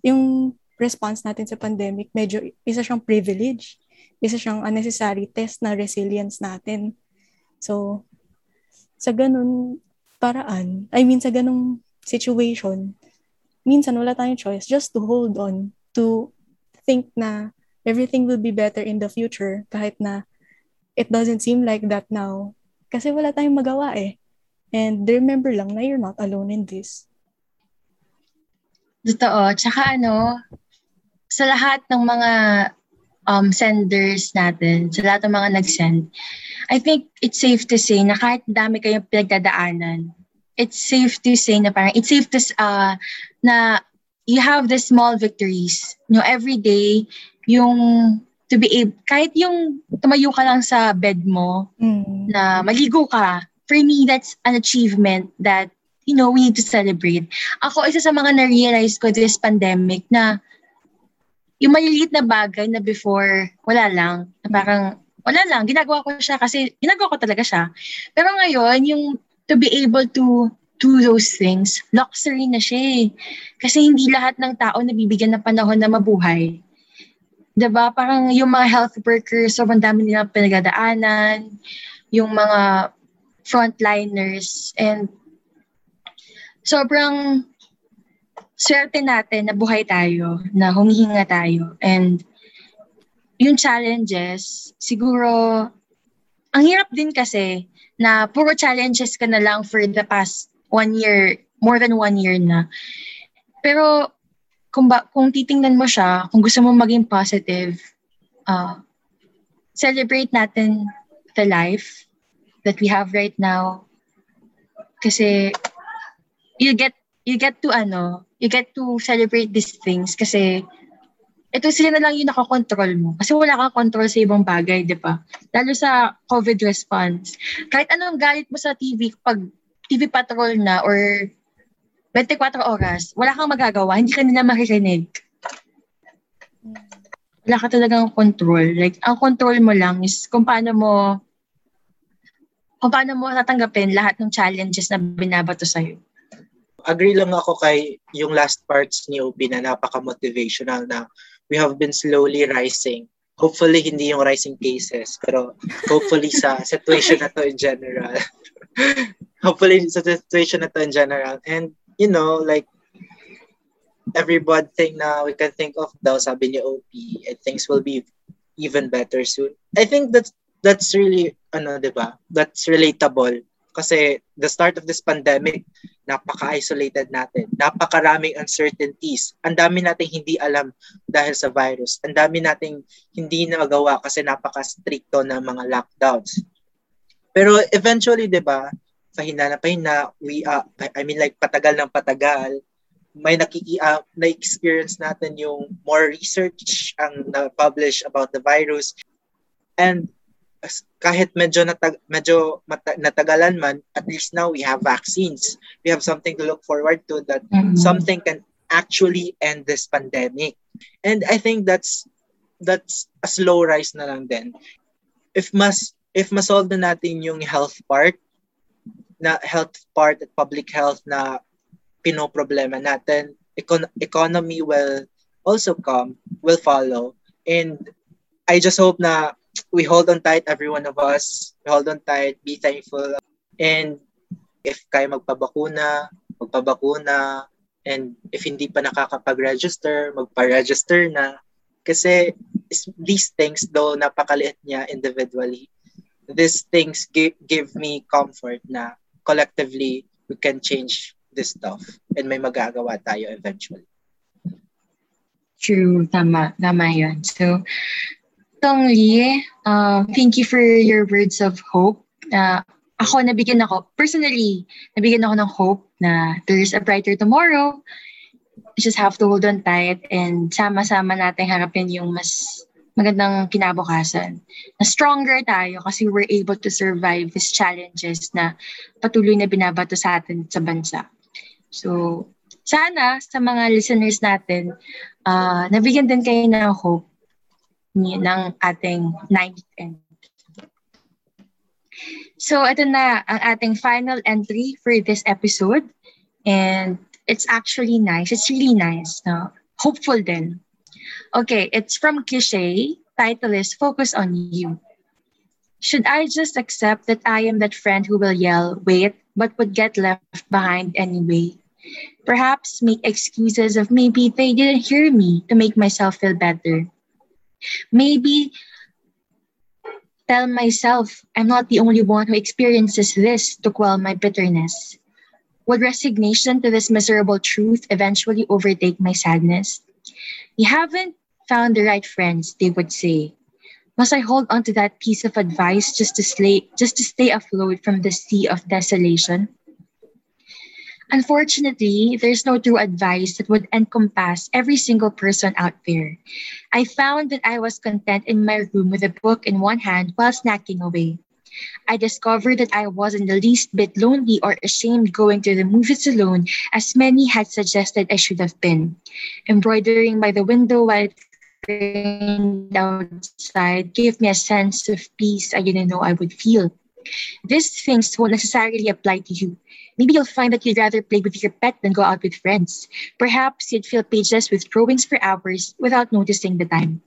yung response natin sa pandemic, medyo isa siyang privilege. Isa siyang unnecessary test na resilience natin. So, sa ganun paraan, I mean, sa ganung situation, minsan wala tayong choice just to hold on, to think na everything will be better in the future kahit na it doesn't seem like that now. Kasi wala tayong magawa eh. And remember lang na you're not alone in this. Totoo. Tsaka ano, sa lahat ng mga um, senders natin, sa lahat ng mga nag-send, I think it's safe to say na kahit dami kayong pinagdadaanan, it's safe to say na parang, it's safe to, uh, na you have the small victories. You know, every day, yung to be able, kahit yung tumayo ka lang sa bed mo, Mm. na maligo ka, for me, that's an achievement that, you know, we need to celebrate. Ako, isa sa mga na-realize ko this pandemic na yung maliliit na bagay na before, wala lang. Na parang, wala lang, ginagawa ko siya kasi ginagawa ko talaga siya. Pero ngayon, yung to be able to do those things, luxury na siya eh. Kasi hindi lahat ng tao nabibigyan ng panahon na mabuhay. 'Di ba Parang yung mga health workers, sobrang dami nilang pinagdadaanan, yung mga frontliners, and sobrang swerte natin na buhay tayo, na humihinga tayo. And yung challenges, siguro, ang hirap din kasi na puro challenges ka na lang for the past one year, more than one year na. Pero kung, ba, kung titingnan mo siya, kung gusto mo maging positive, uh, celebrate natin the life that we have right now. Kasi you get you get to ano, you get to celebrate these things kasi ito sila na lang yung nakakontrol mo. Kasi wala kang control sa ibang bagay, di ba? Lalo sa COVID response. Kahit anong galit mo sa TV, pag TV patrol na or 24 oras, wala kang magagawa, hindi ka nila makirinig. Wala ka talagang control. Like, ang control mo lang is kung paano mo kung paano mo tatanggapin lahat ng challenges na binabato sa'yo. Agree lang ako kay yung last parts ni OP na napaka-motivational na we have been slowly rising. Hopefully, hindi yung rising cases, pero hopefully sa situation na to in general. hopefully sa situation na to in general. And, you know, like, every bad thing na we can think of daw, sabi ni OP, and things will be even better soon. I think that's that's really, ano, di ba? That's relatable. Kasi the start of this pandemic, napaka-isolated natin. Napakaraming uncertainties. Ang dami nating hindi alam dahil sa virus. Ang dami nating hindi nagawa kasi napaka-stricto ng mga lockdowns. Pero eventually, di ba, pahina na pahina, we, uh, I mean like patagal ng patagal, may nakiki uh, na-experience natin yung more research ang na-publish about the virus. And kahit medyo natag medyo mata- natagalan man at least now we have vaccines we have something to look forward to that mm-hmm. something can actually end this pandemic and i think that's that's a slow rise na lang din if mas if masolve na natin yung health part na health part at public health na pinoproblema natin econ- economy will also come will follow and i just hope na we hold on tight, every one of us. We hold on tight, be thankful. And if kaya magpabakuna, magpabakuna. And if hindi pa nakakapag-register, magpa-register na. Kasi these things, though napakaliit niya individually, these things give, give me comfort na collectively we can change this stuff and may magagawa tayo eventually. True, tama, tama yun. So, Tong Lee, uh, thank you for your words of hope. Uh, ako, nabigyan ako, personally, nabigyan ako ng hope na there's a brighter tomorrow. We just have to hold on tight and sama-sama natin harapin yung mas magandang kinabukasan. Na stronger tayo kasi we're able to survive these challenges na patuloy na binabato sa atin sa bansa. So, sana sa mga listeners natin, uh, nabigyan din kayo ng hope ng ating ninth end. So, ito na ang ating final entry for this episode. And it's actually nice. It's really nice. No? Hopeful then. Okay, it's from Cliche. Title is Focus on You. Should I just accept that I am that friend who will yell, wait, but would get left behind anyway? Perhaps make excuses of maybe they didn't hear me to make myself feel better. Maybe tell myself I'm not the only one who experiences this to quell my bitterness. Would resignation to this miserable truth eventually overtake my sadness? You haven't found the right friends, they would say. Must I hold on to that piece of advice just to stay, just to stay afloat from the sea of desolation? Unfortunately, there's no true advice that would encompass every single person out there. I found that I was content in my room with a book in one hand while snacking away. I discovered that I wasn't the least bit lonely or ashamed going to the movies alone, as many had suggested I should have been. Embroidering by the window while it rained outside gave me a sense of peace I didn't know I would feel. These things won't necessarily apply to you. Maybe you'll find that you'd rather play with your pet than go out with friends. Perhaps you'd fill pages with drawings for hours without noticing the time.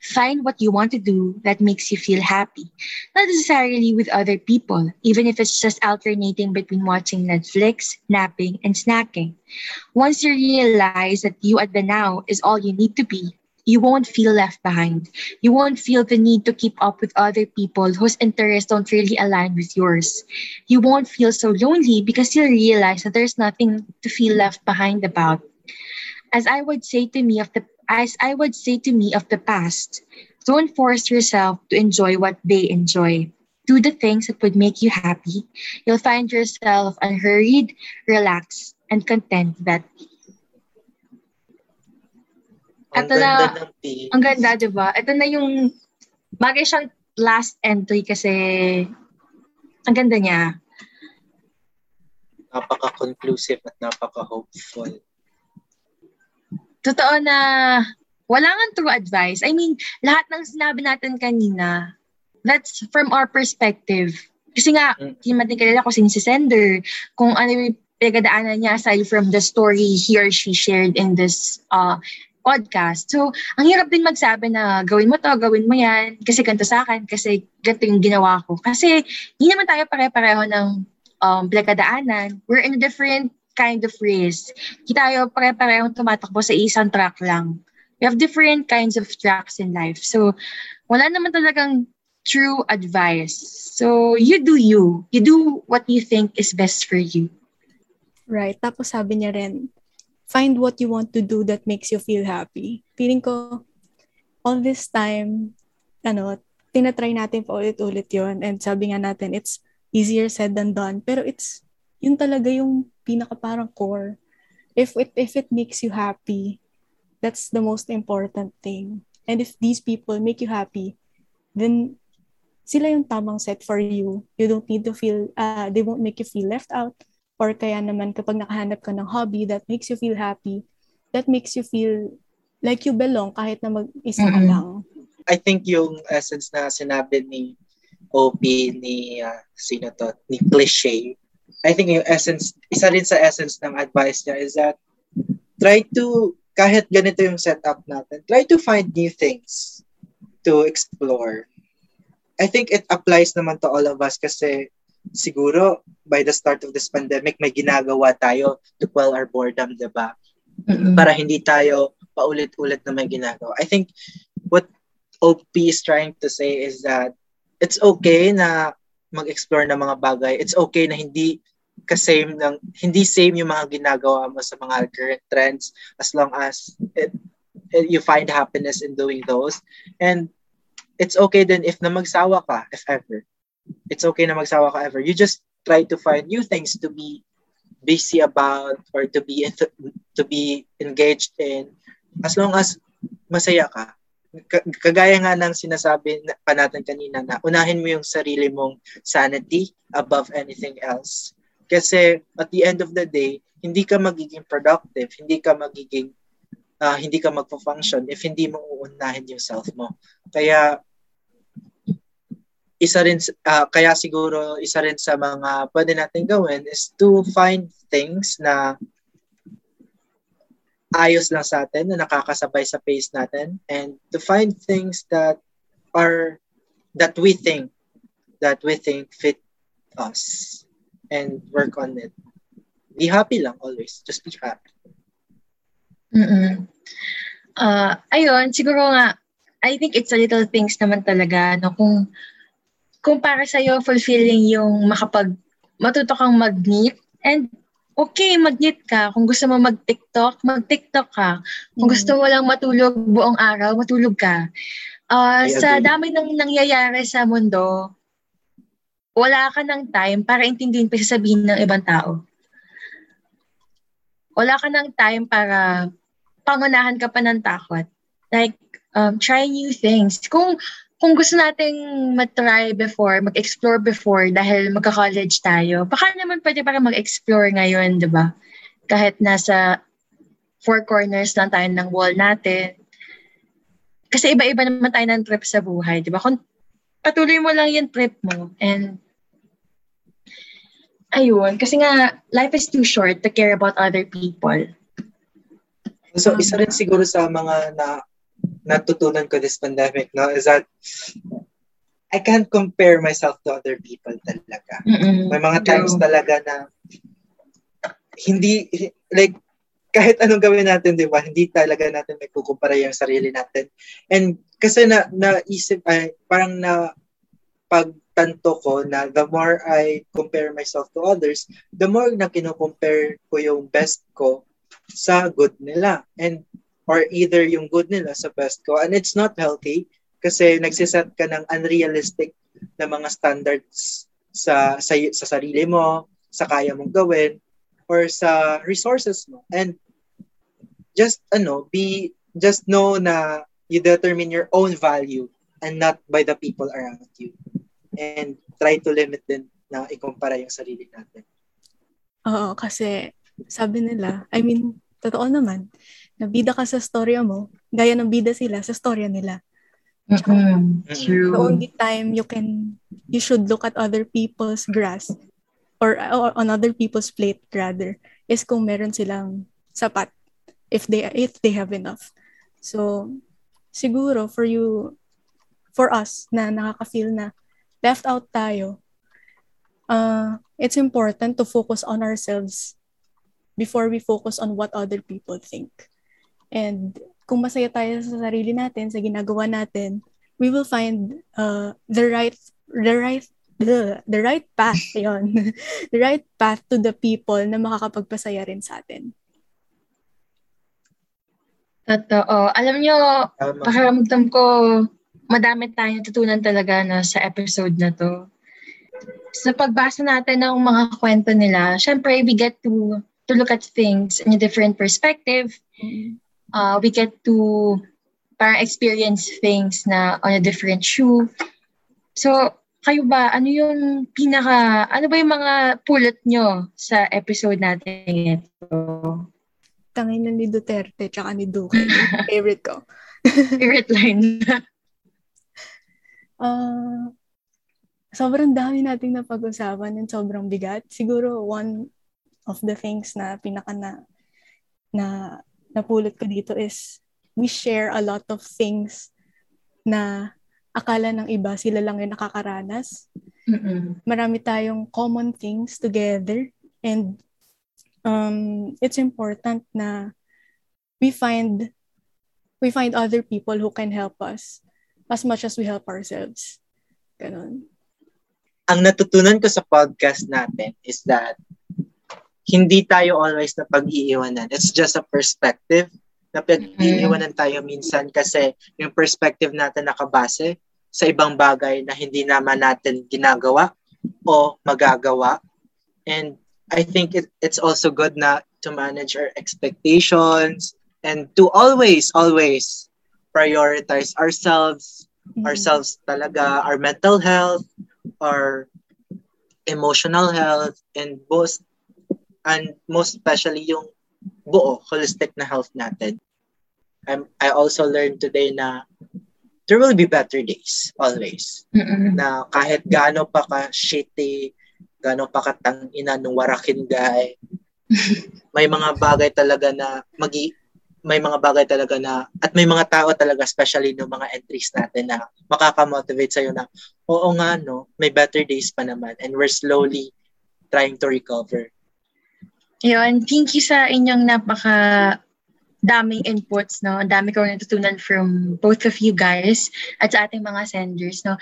Find what you want to do that makes you feel happy, not necessarily with other people, even if it's just alternating between watching Netflix, napping, and snacking. Once you realize that you at the now is all you need to be, you won't feel left behind. You won't feel the need to keep up with other people whose interests don't really align with yours. You won't feel so lonely because you'll realize that there's nothing to feel left behind about. As I would say to me of the as I would say to me of the past, don't force yourself to enjoy what they enjoy. Do the things that would make you happy. You'll find yourself unhurried, relaxed, and content that Ang Ito na, ganda ng tea. ang ganda, di ba? Ito na yung, bagay siyang last entry kasi ang ganda niya. Napaka-conclusive at napaka-hopeful. Totoo na wala nga true advice. I mean, lahat ng sinabi natin kanina, that's from our perspective. Kasi nga, Mm. hindi natin kilala kung sino si sender, kung ano yung pinagdaanan niya aside from the story he or she shared in this uh, podcast. So, ang hirap din magsabi na gawin mo to, gawin mo yan, kasi ganito sa akin, kasi ganito yung ginawa ko. Kasi hindi naman tayo pare-pareho ng um, pinagdaanan. We're in a different kind of race. Hindi tayo pare-parehong tumatakbo sa isang track lang. We have different kinds of tracks in life. So, wala naman talagang true advice. So, you do you. You do what you think is best for you. Right. Tapos sabi niya rin, find what you want to do that makes you feel happy. Feeling ko, all this time, ano, tinatry natin pa ulit-ulit yon And sabi nga natin, it's easier said than done. Pero it's, yun talaga yung pinaka parang core. If it, if it makes you happy, that's the most important thing. And if these people make you happy, then sila yung tamang set for you. You don't need to feel, uh, they won't make you feel left out or kaya naman kapag nakahanap ka ng hobby that makes you feel happy, that makes you feel like you belong kahit na mag-isa ka lang. I think yung essence na sinabi ni OP, ni, ah, sino to, ni Cliche, I think yung essence, isa rin sa essence ng advice niya is that try to, kahit ganito yung setup natin, try to find new things to explore. I think it applies naman to all of us kasi siguro by the start of this pandemic, may ginagawa tayo to quell our boredom, di ba? para hindi tayo paulit-ulit na may ginagawa. I think what OP is trying to say is that it's okay na mag-explore ng mga bagay. It's okay na hindi ka-same ng hindi same yung mga ginagawa mo sa mga current trends as long as it, it- you find happiness in doing those. And it's okay then if na magsawa ka, if ever. It's okay na magsawa ka ever. You just try to find new things to be busy about or to be to be engaged in as long as masaya ka. Ka- Kagaya nga ng sinasabi na- pa natin kanina na unahin mo yung sarili mong sanity above anything else. Kasi at the end of the day, hindi ka magiging productive, hindi ka magiging ah, hindi ka magpo-function if hindi mo uunahin yung self mo. Kaya isa rin ah, kaya siguro isa rin sa mga pwede natin gawin is to find things na ayos lang sa atin na nakakasabay sa pace natin and to find things that are that we think that we think fit us and work on it. Be happy lang always. Just be happy. Mm-mm. Uh, ayun, siguro nga, I think it's a little things naman talaga, no? Kung, kung para sa'yo fulfilling yung makapag, matuto kang mag-knit, and okay, mag-knit ka. Kung gusto mo mag-TikTok, mag-TikTok ka. Kung Mm. gusto mo lang matulog buong araw, matulog ka. I sa dami ng nangyayari sa mundo, wala ka ng time para intindihin pa sasabihin ng ibang tao. Wala ka ng time para pangunahan ka pa ng takot. Like, um, try new things. Kung kung gusto nating matry before, mag-explore before dahil magka-college tayo, baka naman pwede para mag-explore ngayon, di ba? Kahit nasa four corners lang tayo ng wall natin. Kasi iba-iba naman tayo ng trip sa buhay, di ba? Kung patuloy mo lang yung trip mo and ayun, kasi nga, life is too short to care about other people. So, isa rin siguro sa mga na natutunan ko this pandemic, no, is that I can't compare myself to other people talaga. Mm-mm. May mga times True. talaga na hindi, like, kahit anong gawin natin, di ba, hindi talaga natin may kukumpara yung sarili natin. And kasi na, naisip, ay, parang na pagtanto ko na the more I compare myself to others, the more na kinocompare ko yung best ko sa good nila. And or either yung good nila sa best ko. And it's not healthy kasi nagsiset ka ng unrealistic na mga standards sa, sa, sa sarili mo, sa kaya mong gawin, or sa resources mo. And just, ano, be, just know na you determine your own value and not by the people around you. And try to limit din na ikumpara yung sarili natin. Oo, kasi sabi nila, I mean, totoo naman, na bida ka sa storya mo, gaya ng bida sila sa storya nila. Mm-mm. The True. only time you can, you should look at other people's grass or, or on other people's plate rather, is kung meron silang sapat if they if they have enough. So siguro for you for us na nakaka-feel na left out tayo, uh, it's important to focus on ourselves before we focus on what other people think. And kung masaya tayo sa sarili natin, sa ginagawa natin, we will find uh, the right the right the, the right path yon the right path to the people na makakapagpasaya rin sa atin. Totoo. Alam nyo, Tama. pakiramdam ko, madami tayong tutunan talaga na sa episode na to. Sa pagbasa natin ng mga kwento nila, syempre, we get to to look at things in a different perspective. Uh, we get to parang experience things na on a different shoe. So, kayo ba, ano yung pinaka, ano ba yung mga pulot nyo sa episode natin ito? Tangin na ni Duterte tsaka ni Duque. Favorite ko. Favorite line. Uh, sobrang dami nating napag-usapan and sobrang bigat. Siguro one of the things na pinaka na, na napulot ko dito is we share a lot of things na akala ng iba sila lang yung nakakaranas. Mm-mm. Marami tayong common things together and um, it's important na we find we find other people who can help us as much as we help ourselves. Ganon. ang natutunan ko sa podcast natin is that hindi tayo always na pag-iiwanan. It's just a perspective na pag-iiwanan tayo minsan kasi yung perspective natin nakabase sa ibang bagay na hindi naman natin ginagawa o magagawa. And I think it, it's also good na to manage our expectations and to always, always prioritize ourselves ourselves talaga, our mental health, our emotional health, and most, and most especially yung buo, holistic na health natin. I'm, I also learned today na there will be better days, always. Mm-mm. Na kahit gaano pa ka shitty, gaano pa ka tangina nung warakin guy, may mga bagay talaga na magi may mga bagay talaga na at may mga tao talaga especially ng mga entries natin na makaka-motivate sa'yo na oo nga no, may better days pa naman and we're slowly trying to recover. Yun, thank you sa inyong napaka daming inputs, no? Ang dami ko natutunan from both of you guys at sa ating mga senders, no?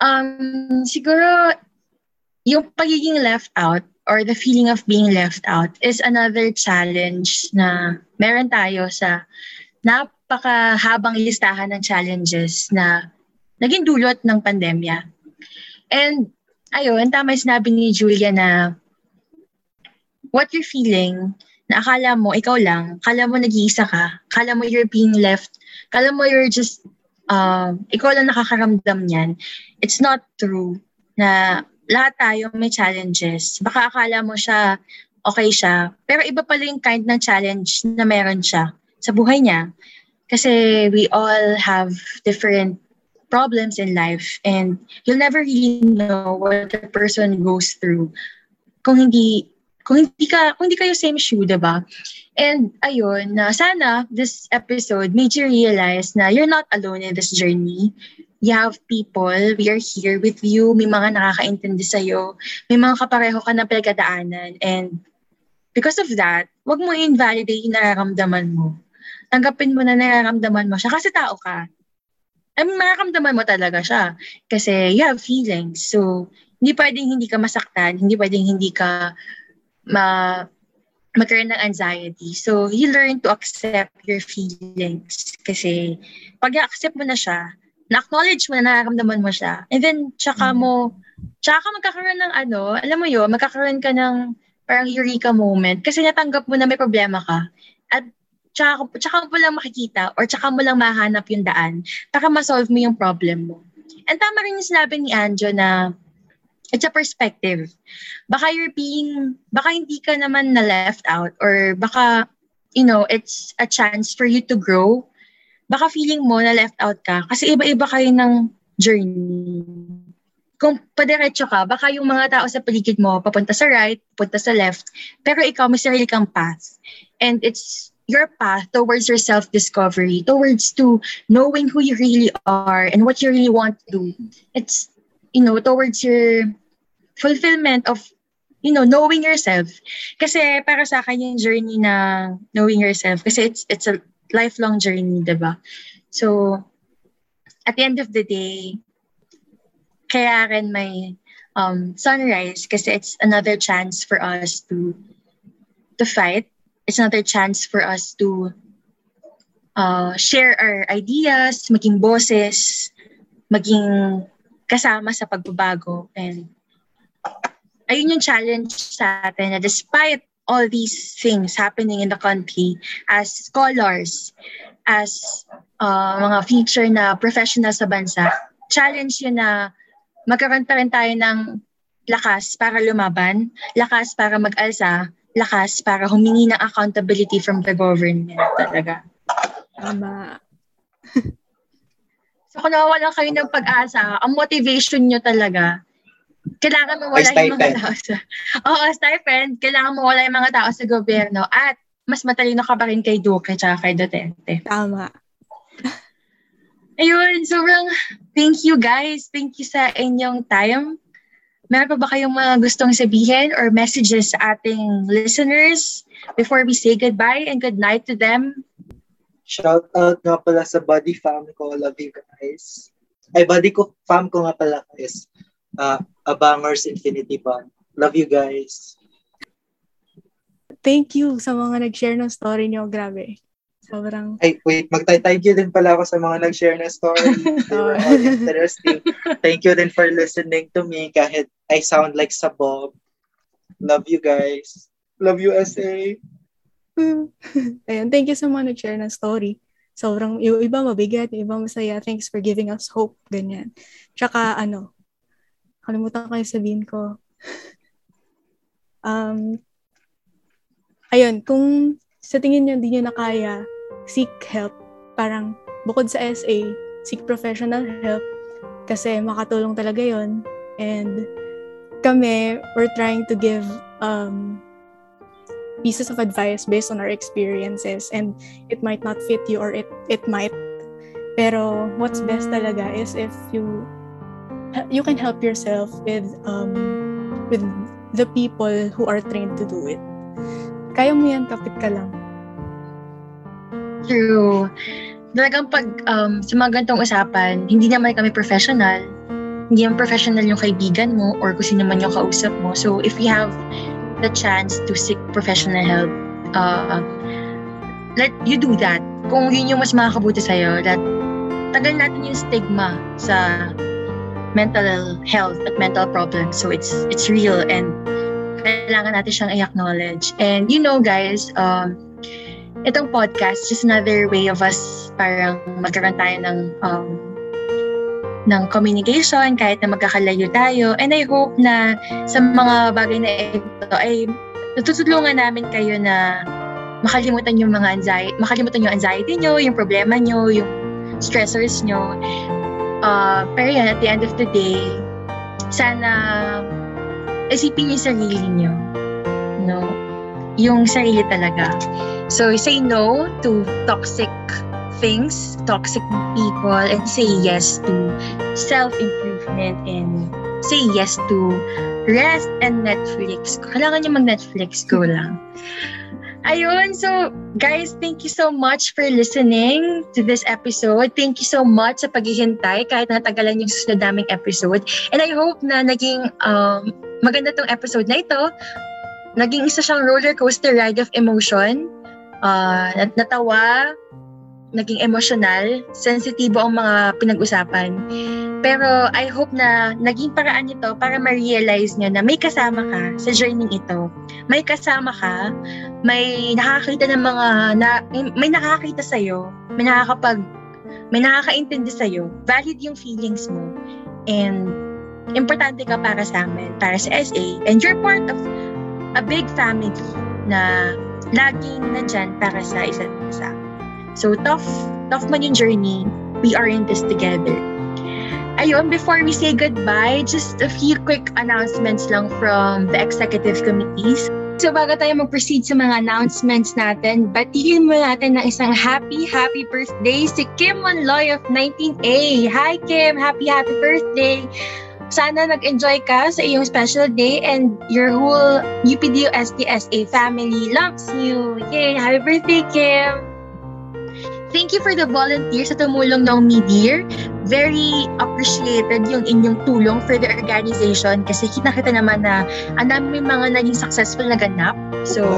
Um, siguro, yung pagiging left out or the feeling of being left out is another challenge na meron tayo sa napakahabang listahan ng challenges na naging dulot ng pandemya. And ayun, tama sinabi ni Julia na what you're feeling, na akala mo ikaw lang, akala mo nag-iisa ka, akala mo you're being left, akala mo you're just, uh, ikaw lang nakakaramdam niyan. It's not true na lahat tayo may challenges. Baka akala mo siya, okay siya, pero iba pala yung kind ng challenge na meron siya sa buhay niya. Kasi we all have different problems in life and you'll never really know what the person goes through kung hindi kung hindi ka kung hindi kayo same shoe, 'di ba? And ayun, na sana this episode made you realize na you're not alone in this journey. You have people, we are here with you, may mga nakakaintindi sa'yo, may mga kapareho ka na pinagdadaanan. And because of that, wag mo invalidate yung nararamdaman mo. Tanggapin mo na nararamdaman mo siya kasi tao ka. I mean, mararamdaman mo talaga siya kasi you have feelings. So, hindi pwedeng hindi ka masaktan, hindi pwedeng hindi ka ma magkaroon ng anxiety. So, you learn to accept your feelings. Kasi, pag accept mo na siya, na-acknowledge mo na nararamdaman mo siya, and then, tsaka mm-hmm. mo, tsaka ka magkakaroon ng ano, alam mo yun, magkakaroon ka ng parang eureka moment kasi natanggap mo na may problema ka. At tsaka, tsaka mo lang makikita or tsaka mo lang mahanap yung daan para ma-solve mo yung problem mo. And tama rin yung sinabi ni Anjo na it's a perspective. Baka you're being, baka hindi ka naman na left out or baka, you know, it's a chance for you to grow. Baka feeling mo na left out ka kasi iba-iba kayo ng journey. Kung padiretso ka, baka yung mga tao sa paligid mo papunta sa right, papunta sa left, pero ikaw may sarili kang path. And it's your path towards your self-discovery, towards to knowing who you really are and what you really want to do. It's you know, towards your fulfillment of, you know, knowing yourself. Kasi para sa akin yung journey na knowing yourself, kasi it's, it's a lifelong journey, di ba? So, at the end of the day, kaya rin may um, sunrise kasi it's another chance for us to to fight. It's another chance for us to uh, share our ideas, maging bosses, maging kasama sa pagbabago. And ayun yung challenge sa atin na despite all these things happening in the country as scholars, as uh, mga future na professional sa bansa, challenge yun na magkaroon pa rin tayo ng lakas para lumaban, lakas para mag-alsa, lakas para humingi ng accountability from the government talaga. Tama. Kung nawawalan kayo ng pag-asa, ang motivation nyo talaga, kailangan mawala yung mga tao sa... Oo, stipend. Kailangan mawala yung mga tao sa gobyerno at mas matalino ka pa rin kay Duque at kay Duterte. Tama. Ayun, sobrang thank you guys. Thank you sa inyong time. Meron pa ba kayong mga gustong sabihin or messages sa ating listeners before we say goodbye and good night to them? Shout out nga pala sa body fam ko. Love you guys. Ay, body ko, fam ko nga pala guys. Uh, Abangers Infinity Bond. Love you guys. Thank you sa mga nag-share ng story niyo. Grabe. Sobrang... Ay, wait. Mag-thank you din pala ako sa mga nag-share ng story. They were all interesting. Thank you din for listening to me kahit I sound like sabog. Love you guys. Love you, SA. Ayun, thank you sa mga nag-share ng story. Sobrang, yung iba mabigat, yung iba masaya. Thanks for giving us hope. Ganyan. Tsaka, ano, kalimutan ko yung sabihin ko. um, ayun, kung sa tingin nyo hindi nyo na kaya, seek help. Parang, bukod sa SA, seek professional help kasi makatulong talaga yon And kami, we're trying to give um, pieces of advice based on our experiences and it might not fit you or it it might. Pero what's best talaga is if you you can help yourself with um with the people who are trained to do it. Kaya mo yan kapit ka lang. True. Talagang pag um, sa mga gantong usapan hindi naman kami professional. Hindi naman professional yung kaibigan mo or kung sino man yung kausap mo. So if you have the chance to seek professional help, uh, let you do that. Kung yun yung mas makakabuti sa'yo, that tagal natin yung stigma sa mental health at mental problems. So it's it's real and kailangan natin siyang i-acknowledge. And you know guys, um, itong podcast just another way of us parang magkaroon tayo ng um, ng communication kahit na magkakalayo tayo. And I hope na sa mga bagay na ito ay natutulungan namin kayo na makalimutan yung mga anxiety, makalimutan yung anxiety nyo, yung problema nyo, yung stressors nyo. Uh, pero yan, at the end of the day, sana isipin niyo yung sarili nyo. No? Yung sarili talaga. So, say no to toxic things, toxic people, and say yes to self-improvement and say yes to rest and Netflix. Kailangan nyo mag-Netflix, go lang. Ayun, so guys, thank you so much for listening to this episode. Thank you so much sa paghihintay kahit natagalan yung susunod naming episode. And I hope na naging um, maganda tong episode na ito. Naging isa siyang roller coaster ride of emotion. Uh, natawa, naging emotional, sensitibo ang mga pinag-usapan. Pero I hope na naging paraan nito para ma-realize nyo na may kasama ka sa journey ito. May kasama ka, may nakakita ng mga, na, may nakakita sa'yo, may nakakapag, may nakakaintindi sa'yo, valid yung feelings mo, and importante ka para sa amin, para sa SA, and you're part of a big family na laging nandyan para sa isa't isa. So tough, tough man yung journey, we are in this together. Ayun, before we say goodbye, just a few quick announcements lang from the executive committees. So bago tayo mag-proceed sa mga announcements natin, batiin mo natin ng isang happy, happy birthday si Kim Monloy of 19A. Hi Kim! Happy, happy birthday! Sana nag-enjoy ka sa iyong special day and your whole UPDO STSA family loves you. Yay! Happy birthday, Kim! Thank you for the volunteers sa tumulong ng Medir. Very appreciated yung inyong tulong for the organization kasi kita-kita naman na ang dami mga naging successful na ganap. So,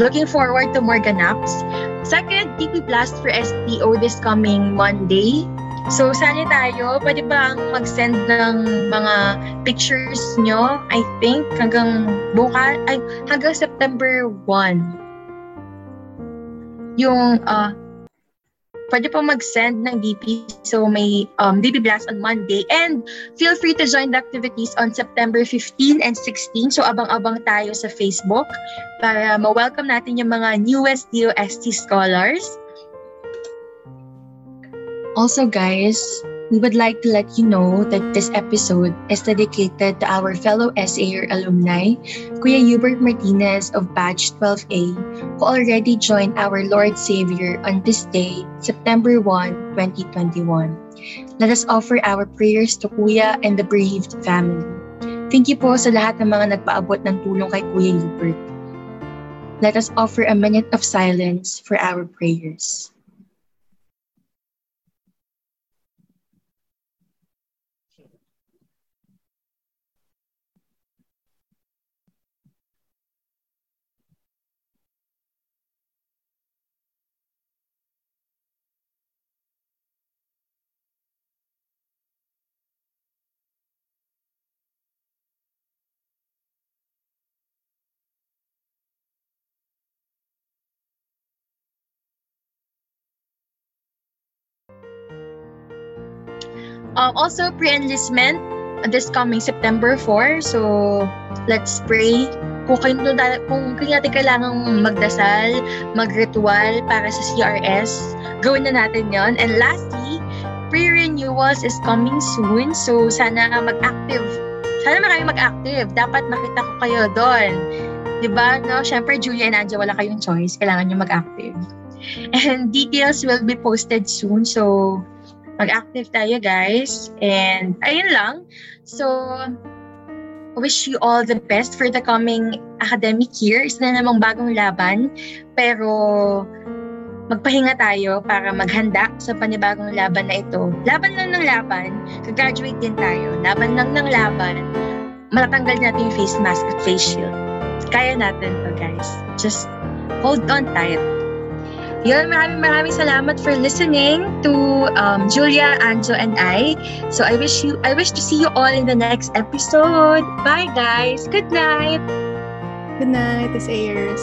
looking forward to more ganaps. Second, TP Blast for SPO this coming Monday. So, sana tayo, pwede bang mag-send ng mga pictures nyo, I think, hanggang bukas, ay, hanggang September 1. Yung, uh, pwede po mag-send ng DP. So may um, DP Blast on Monday. And feel free to join the activities on September 15 and 16. So abang-abang tayo sa Facebook para ma-welcome natin yung mga newest DOST scholars. Also guys, we would like to let you know that this episode is dedicated to our fellow SAR alumni, Kuya Hubert Martinez of Batch 12A, who already joined our Lord Savior on this day, September 1, 2021. Let us offer our prayers to Kuya and the bereaved family. Thank you po sa lahat ng mga nagpaabot ng tulong kay Kuya Hubert. Let us offer a minute of silence for our prayers. Um, also, pre-enlistment this coming September 4. So, let's pray. Kung kayo, kung natin kailangang magdasal, mag-ritual para sa CRS, gawin na natin yon And lastly, pre-renewals is coming soon. So, sana mag-active. Sana marami mag-active. Dapat makita ko kayo doon. Diba? No? Siyempre, Julia and Anja, wala kayong choice. Kailangan nyo mag-active. And details will be posted soon. So, mag-active tayo guys. And ayun lang. So, wish you all the best for the coming academic year. Isa na namang bagong laban. Pero magpahinga tayo para maghanda sa panibagong laban na ito. Laban lang ng laban, gagraduate din tayo. Laban lang ng laban, matatanggal natin yung face mask at face shield. Kaya natin to, guys. Just hold on tight. Yun, maraming maraming salamat for listening to um, Julia, Anjo, and I. So I wish you, I wish to see you all in the next episode. Bye, guys. Good night. Good night, Sayers.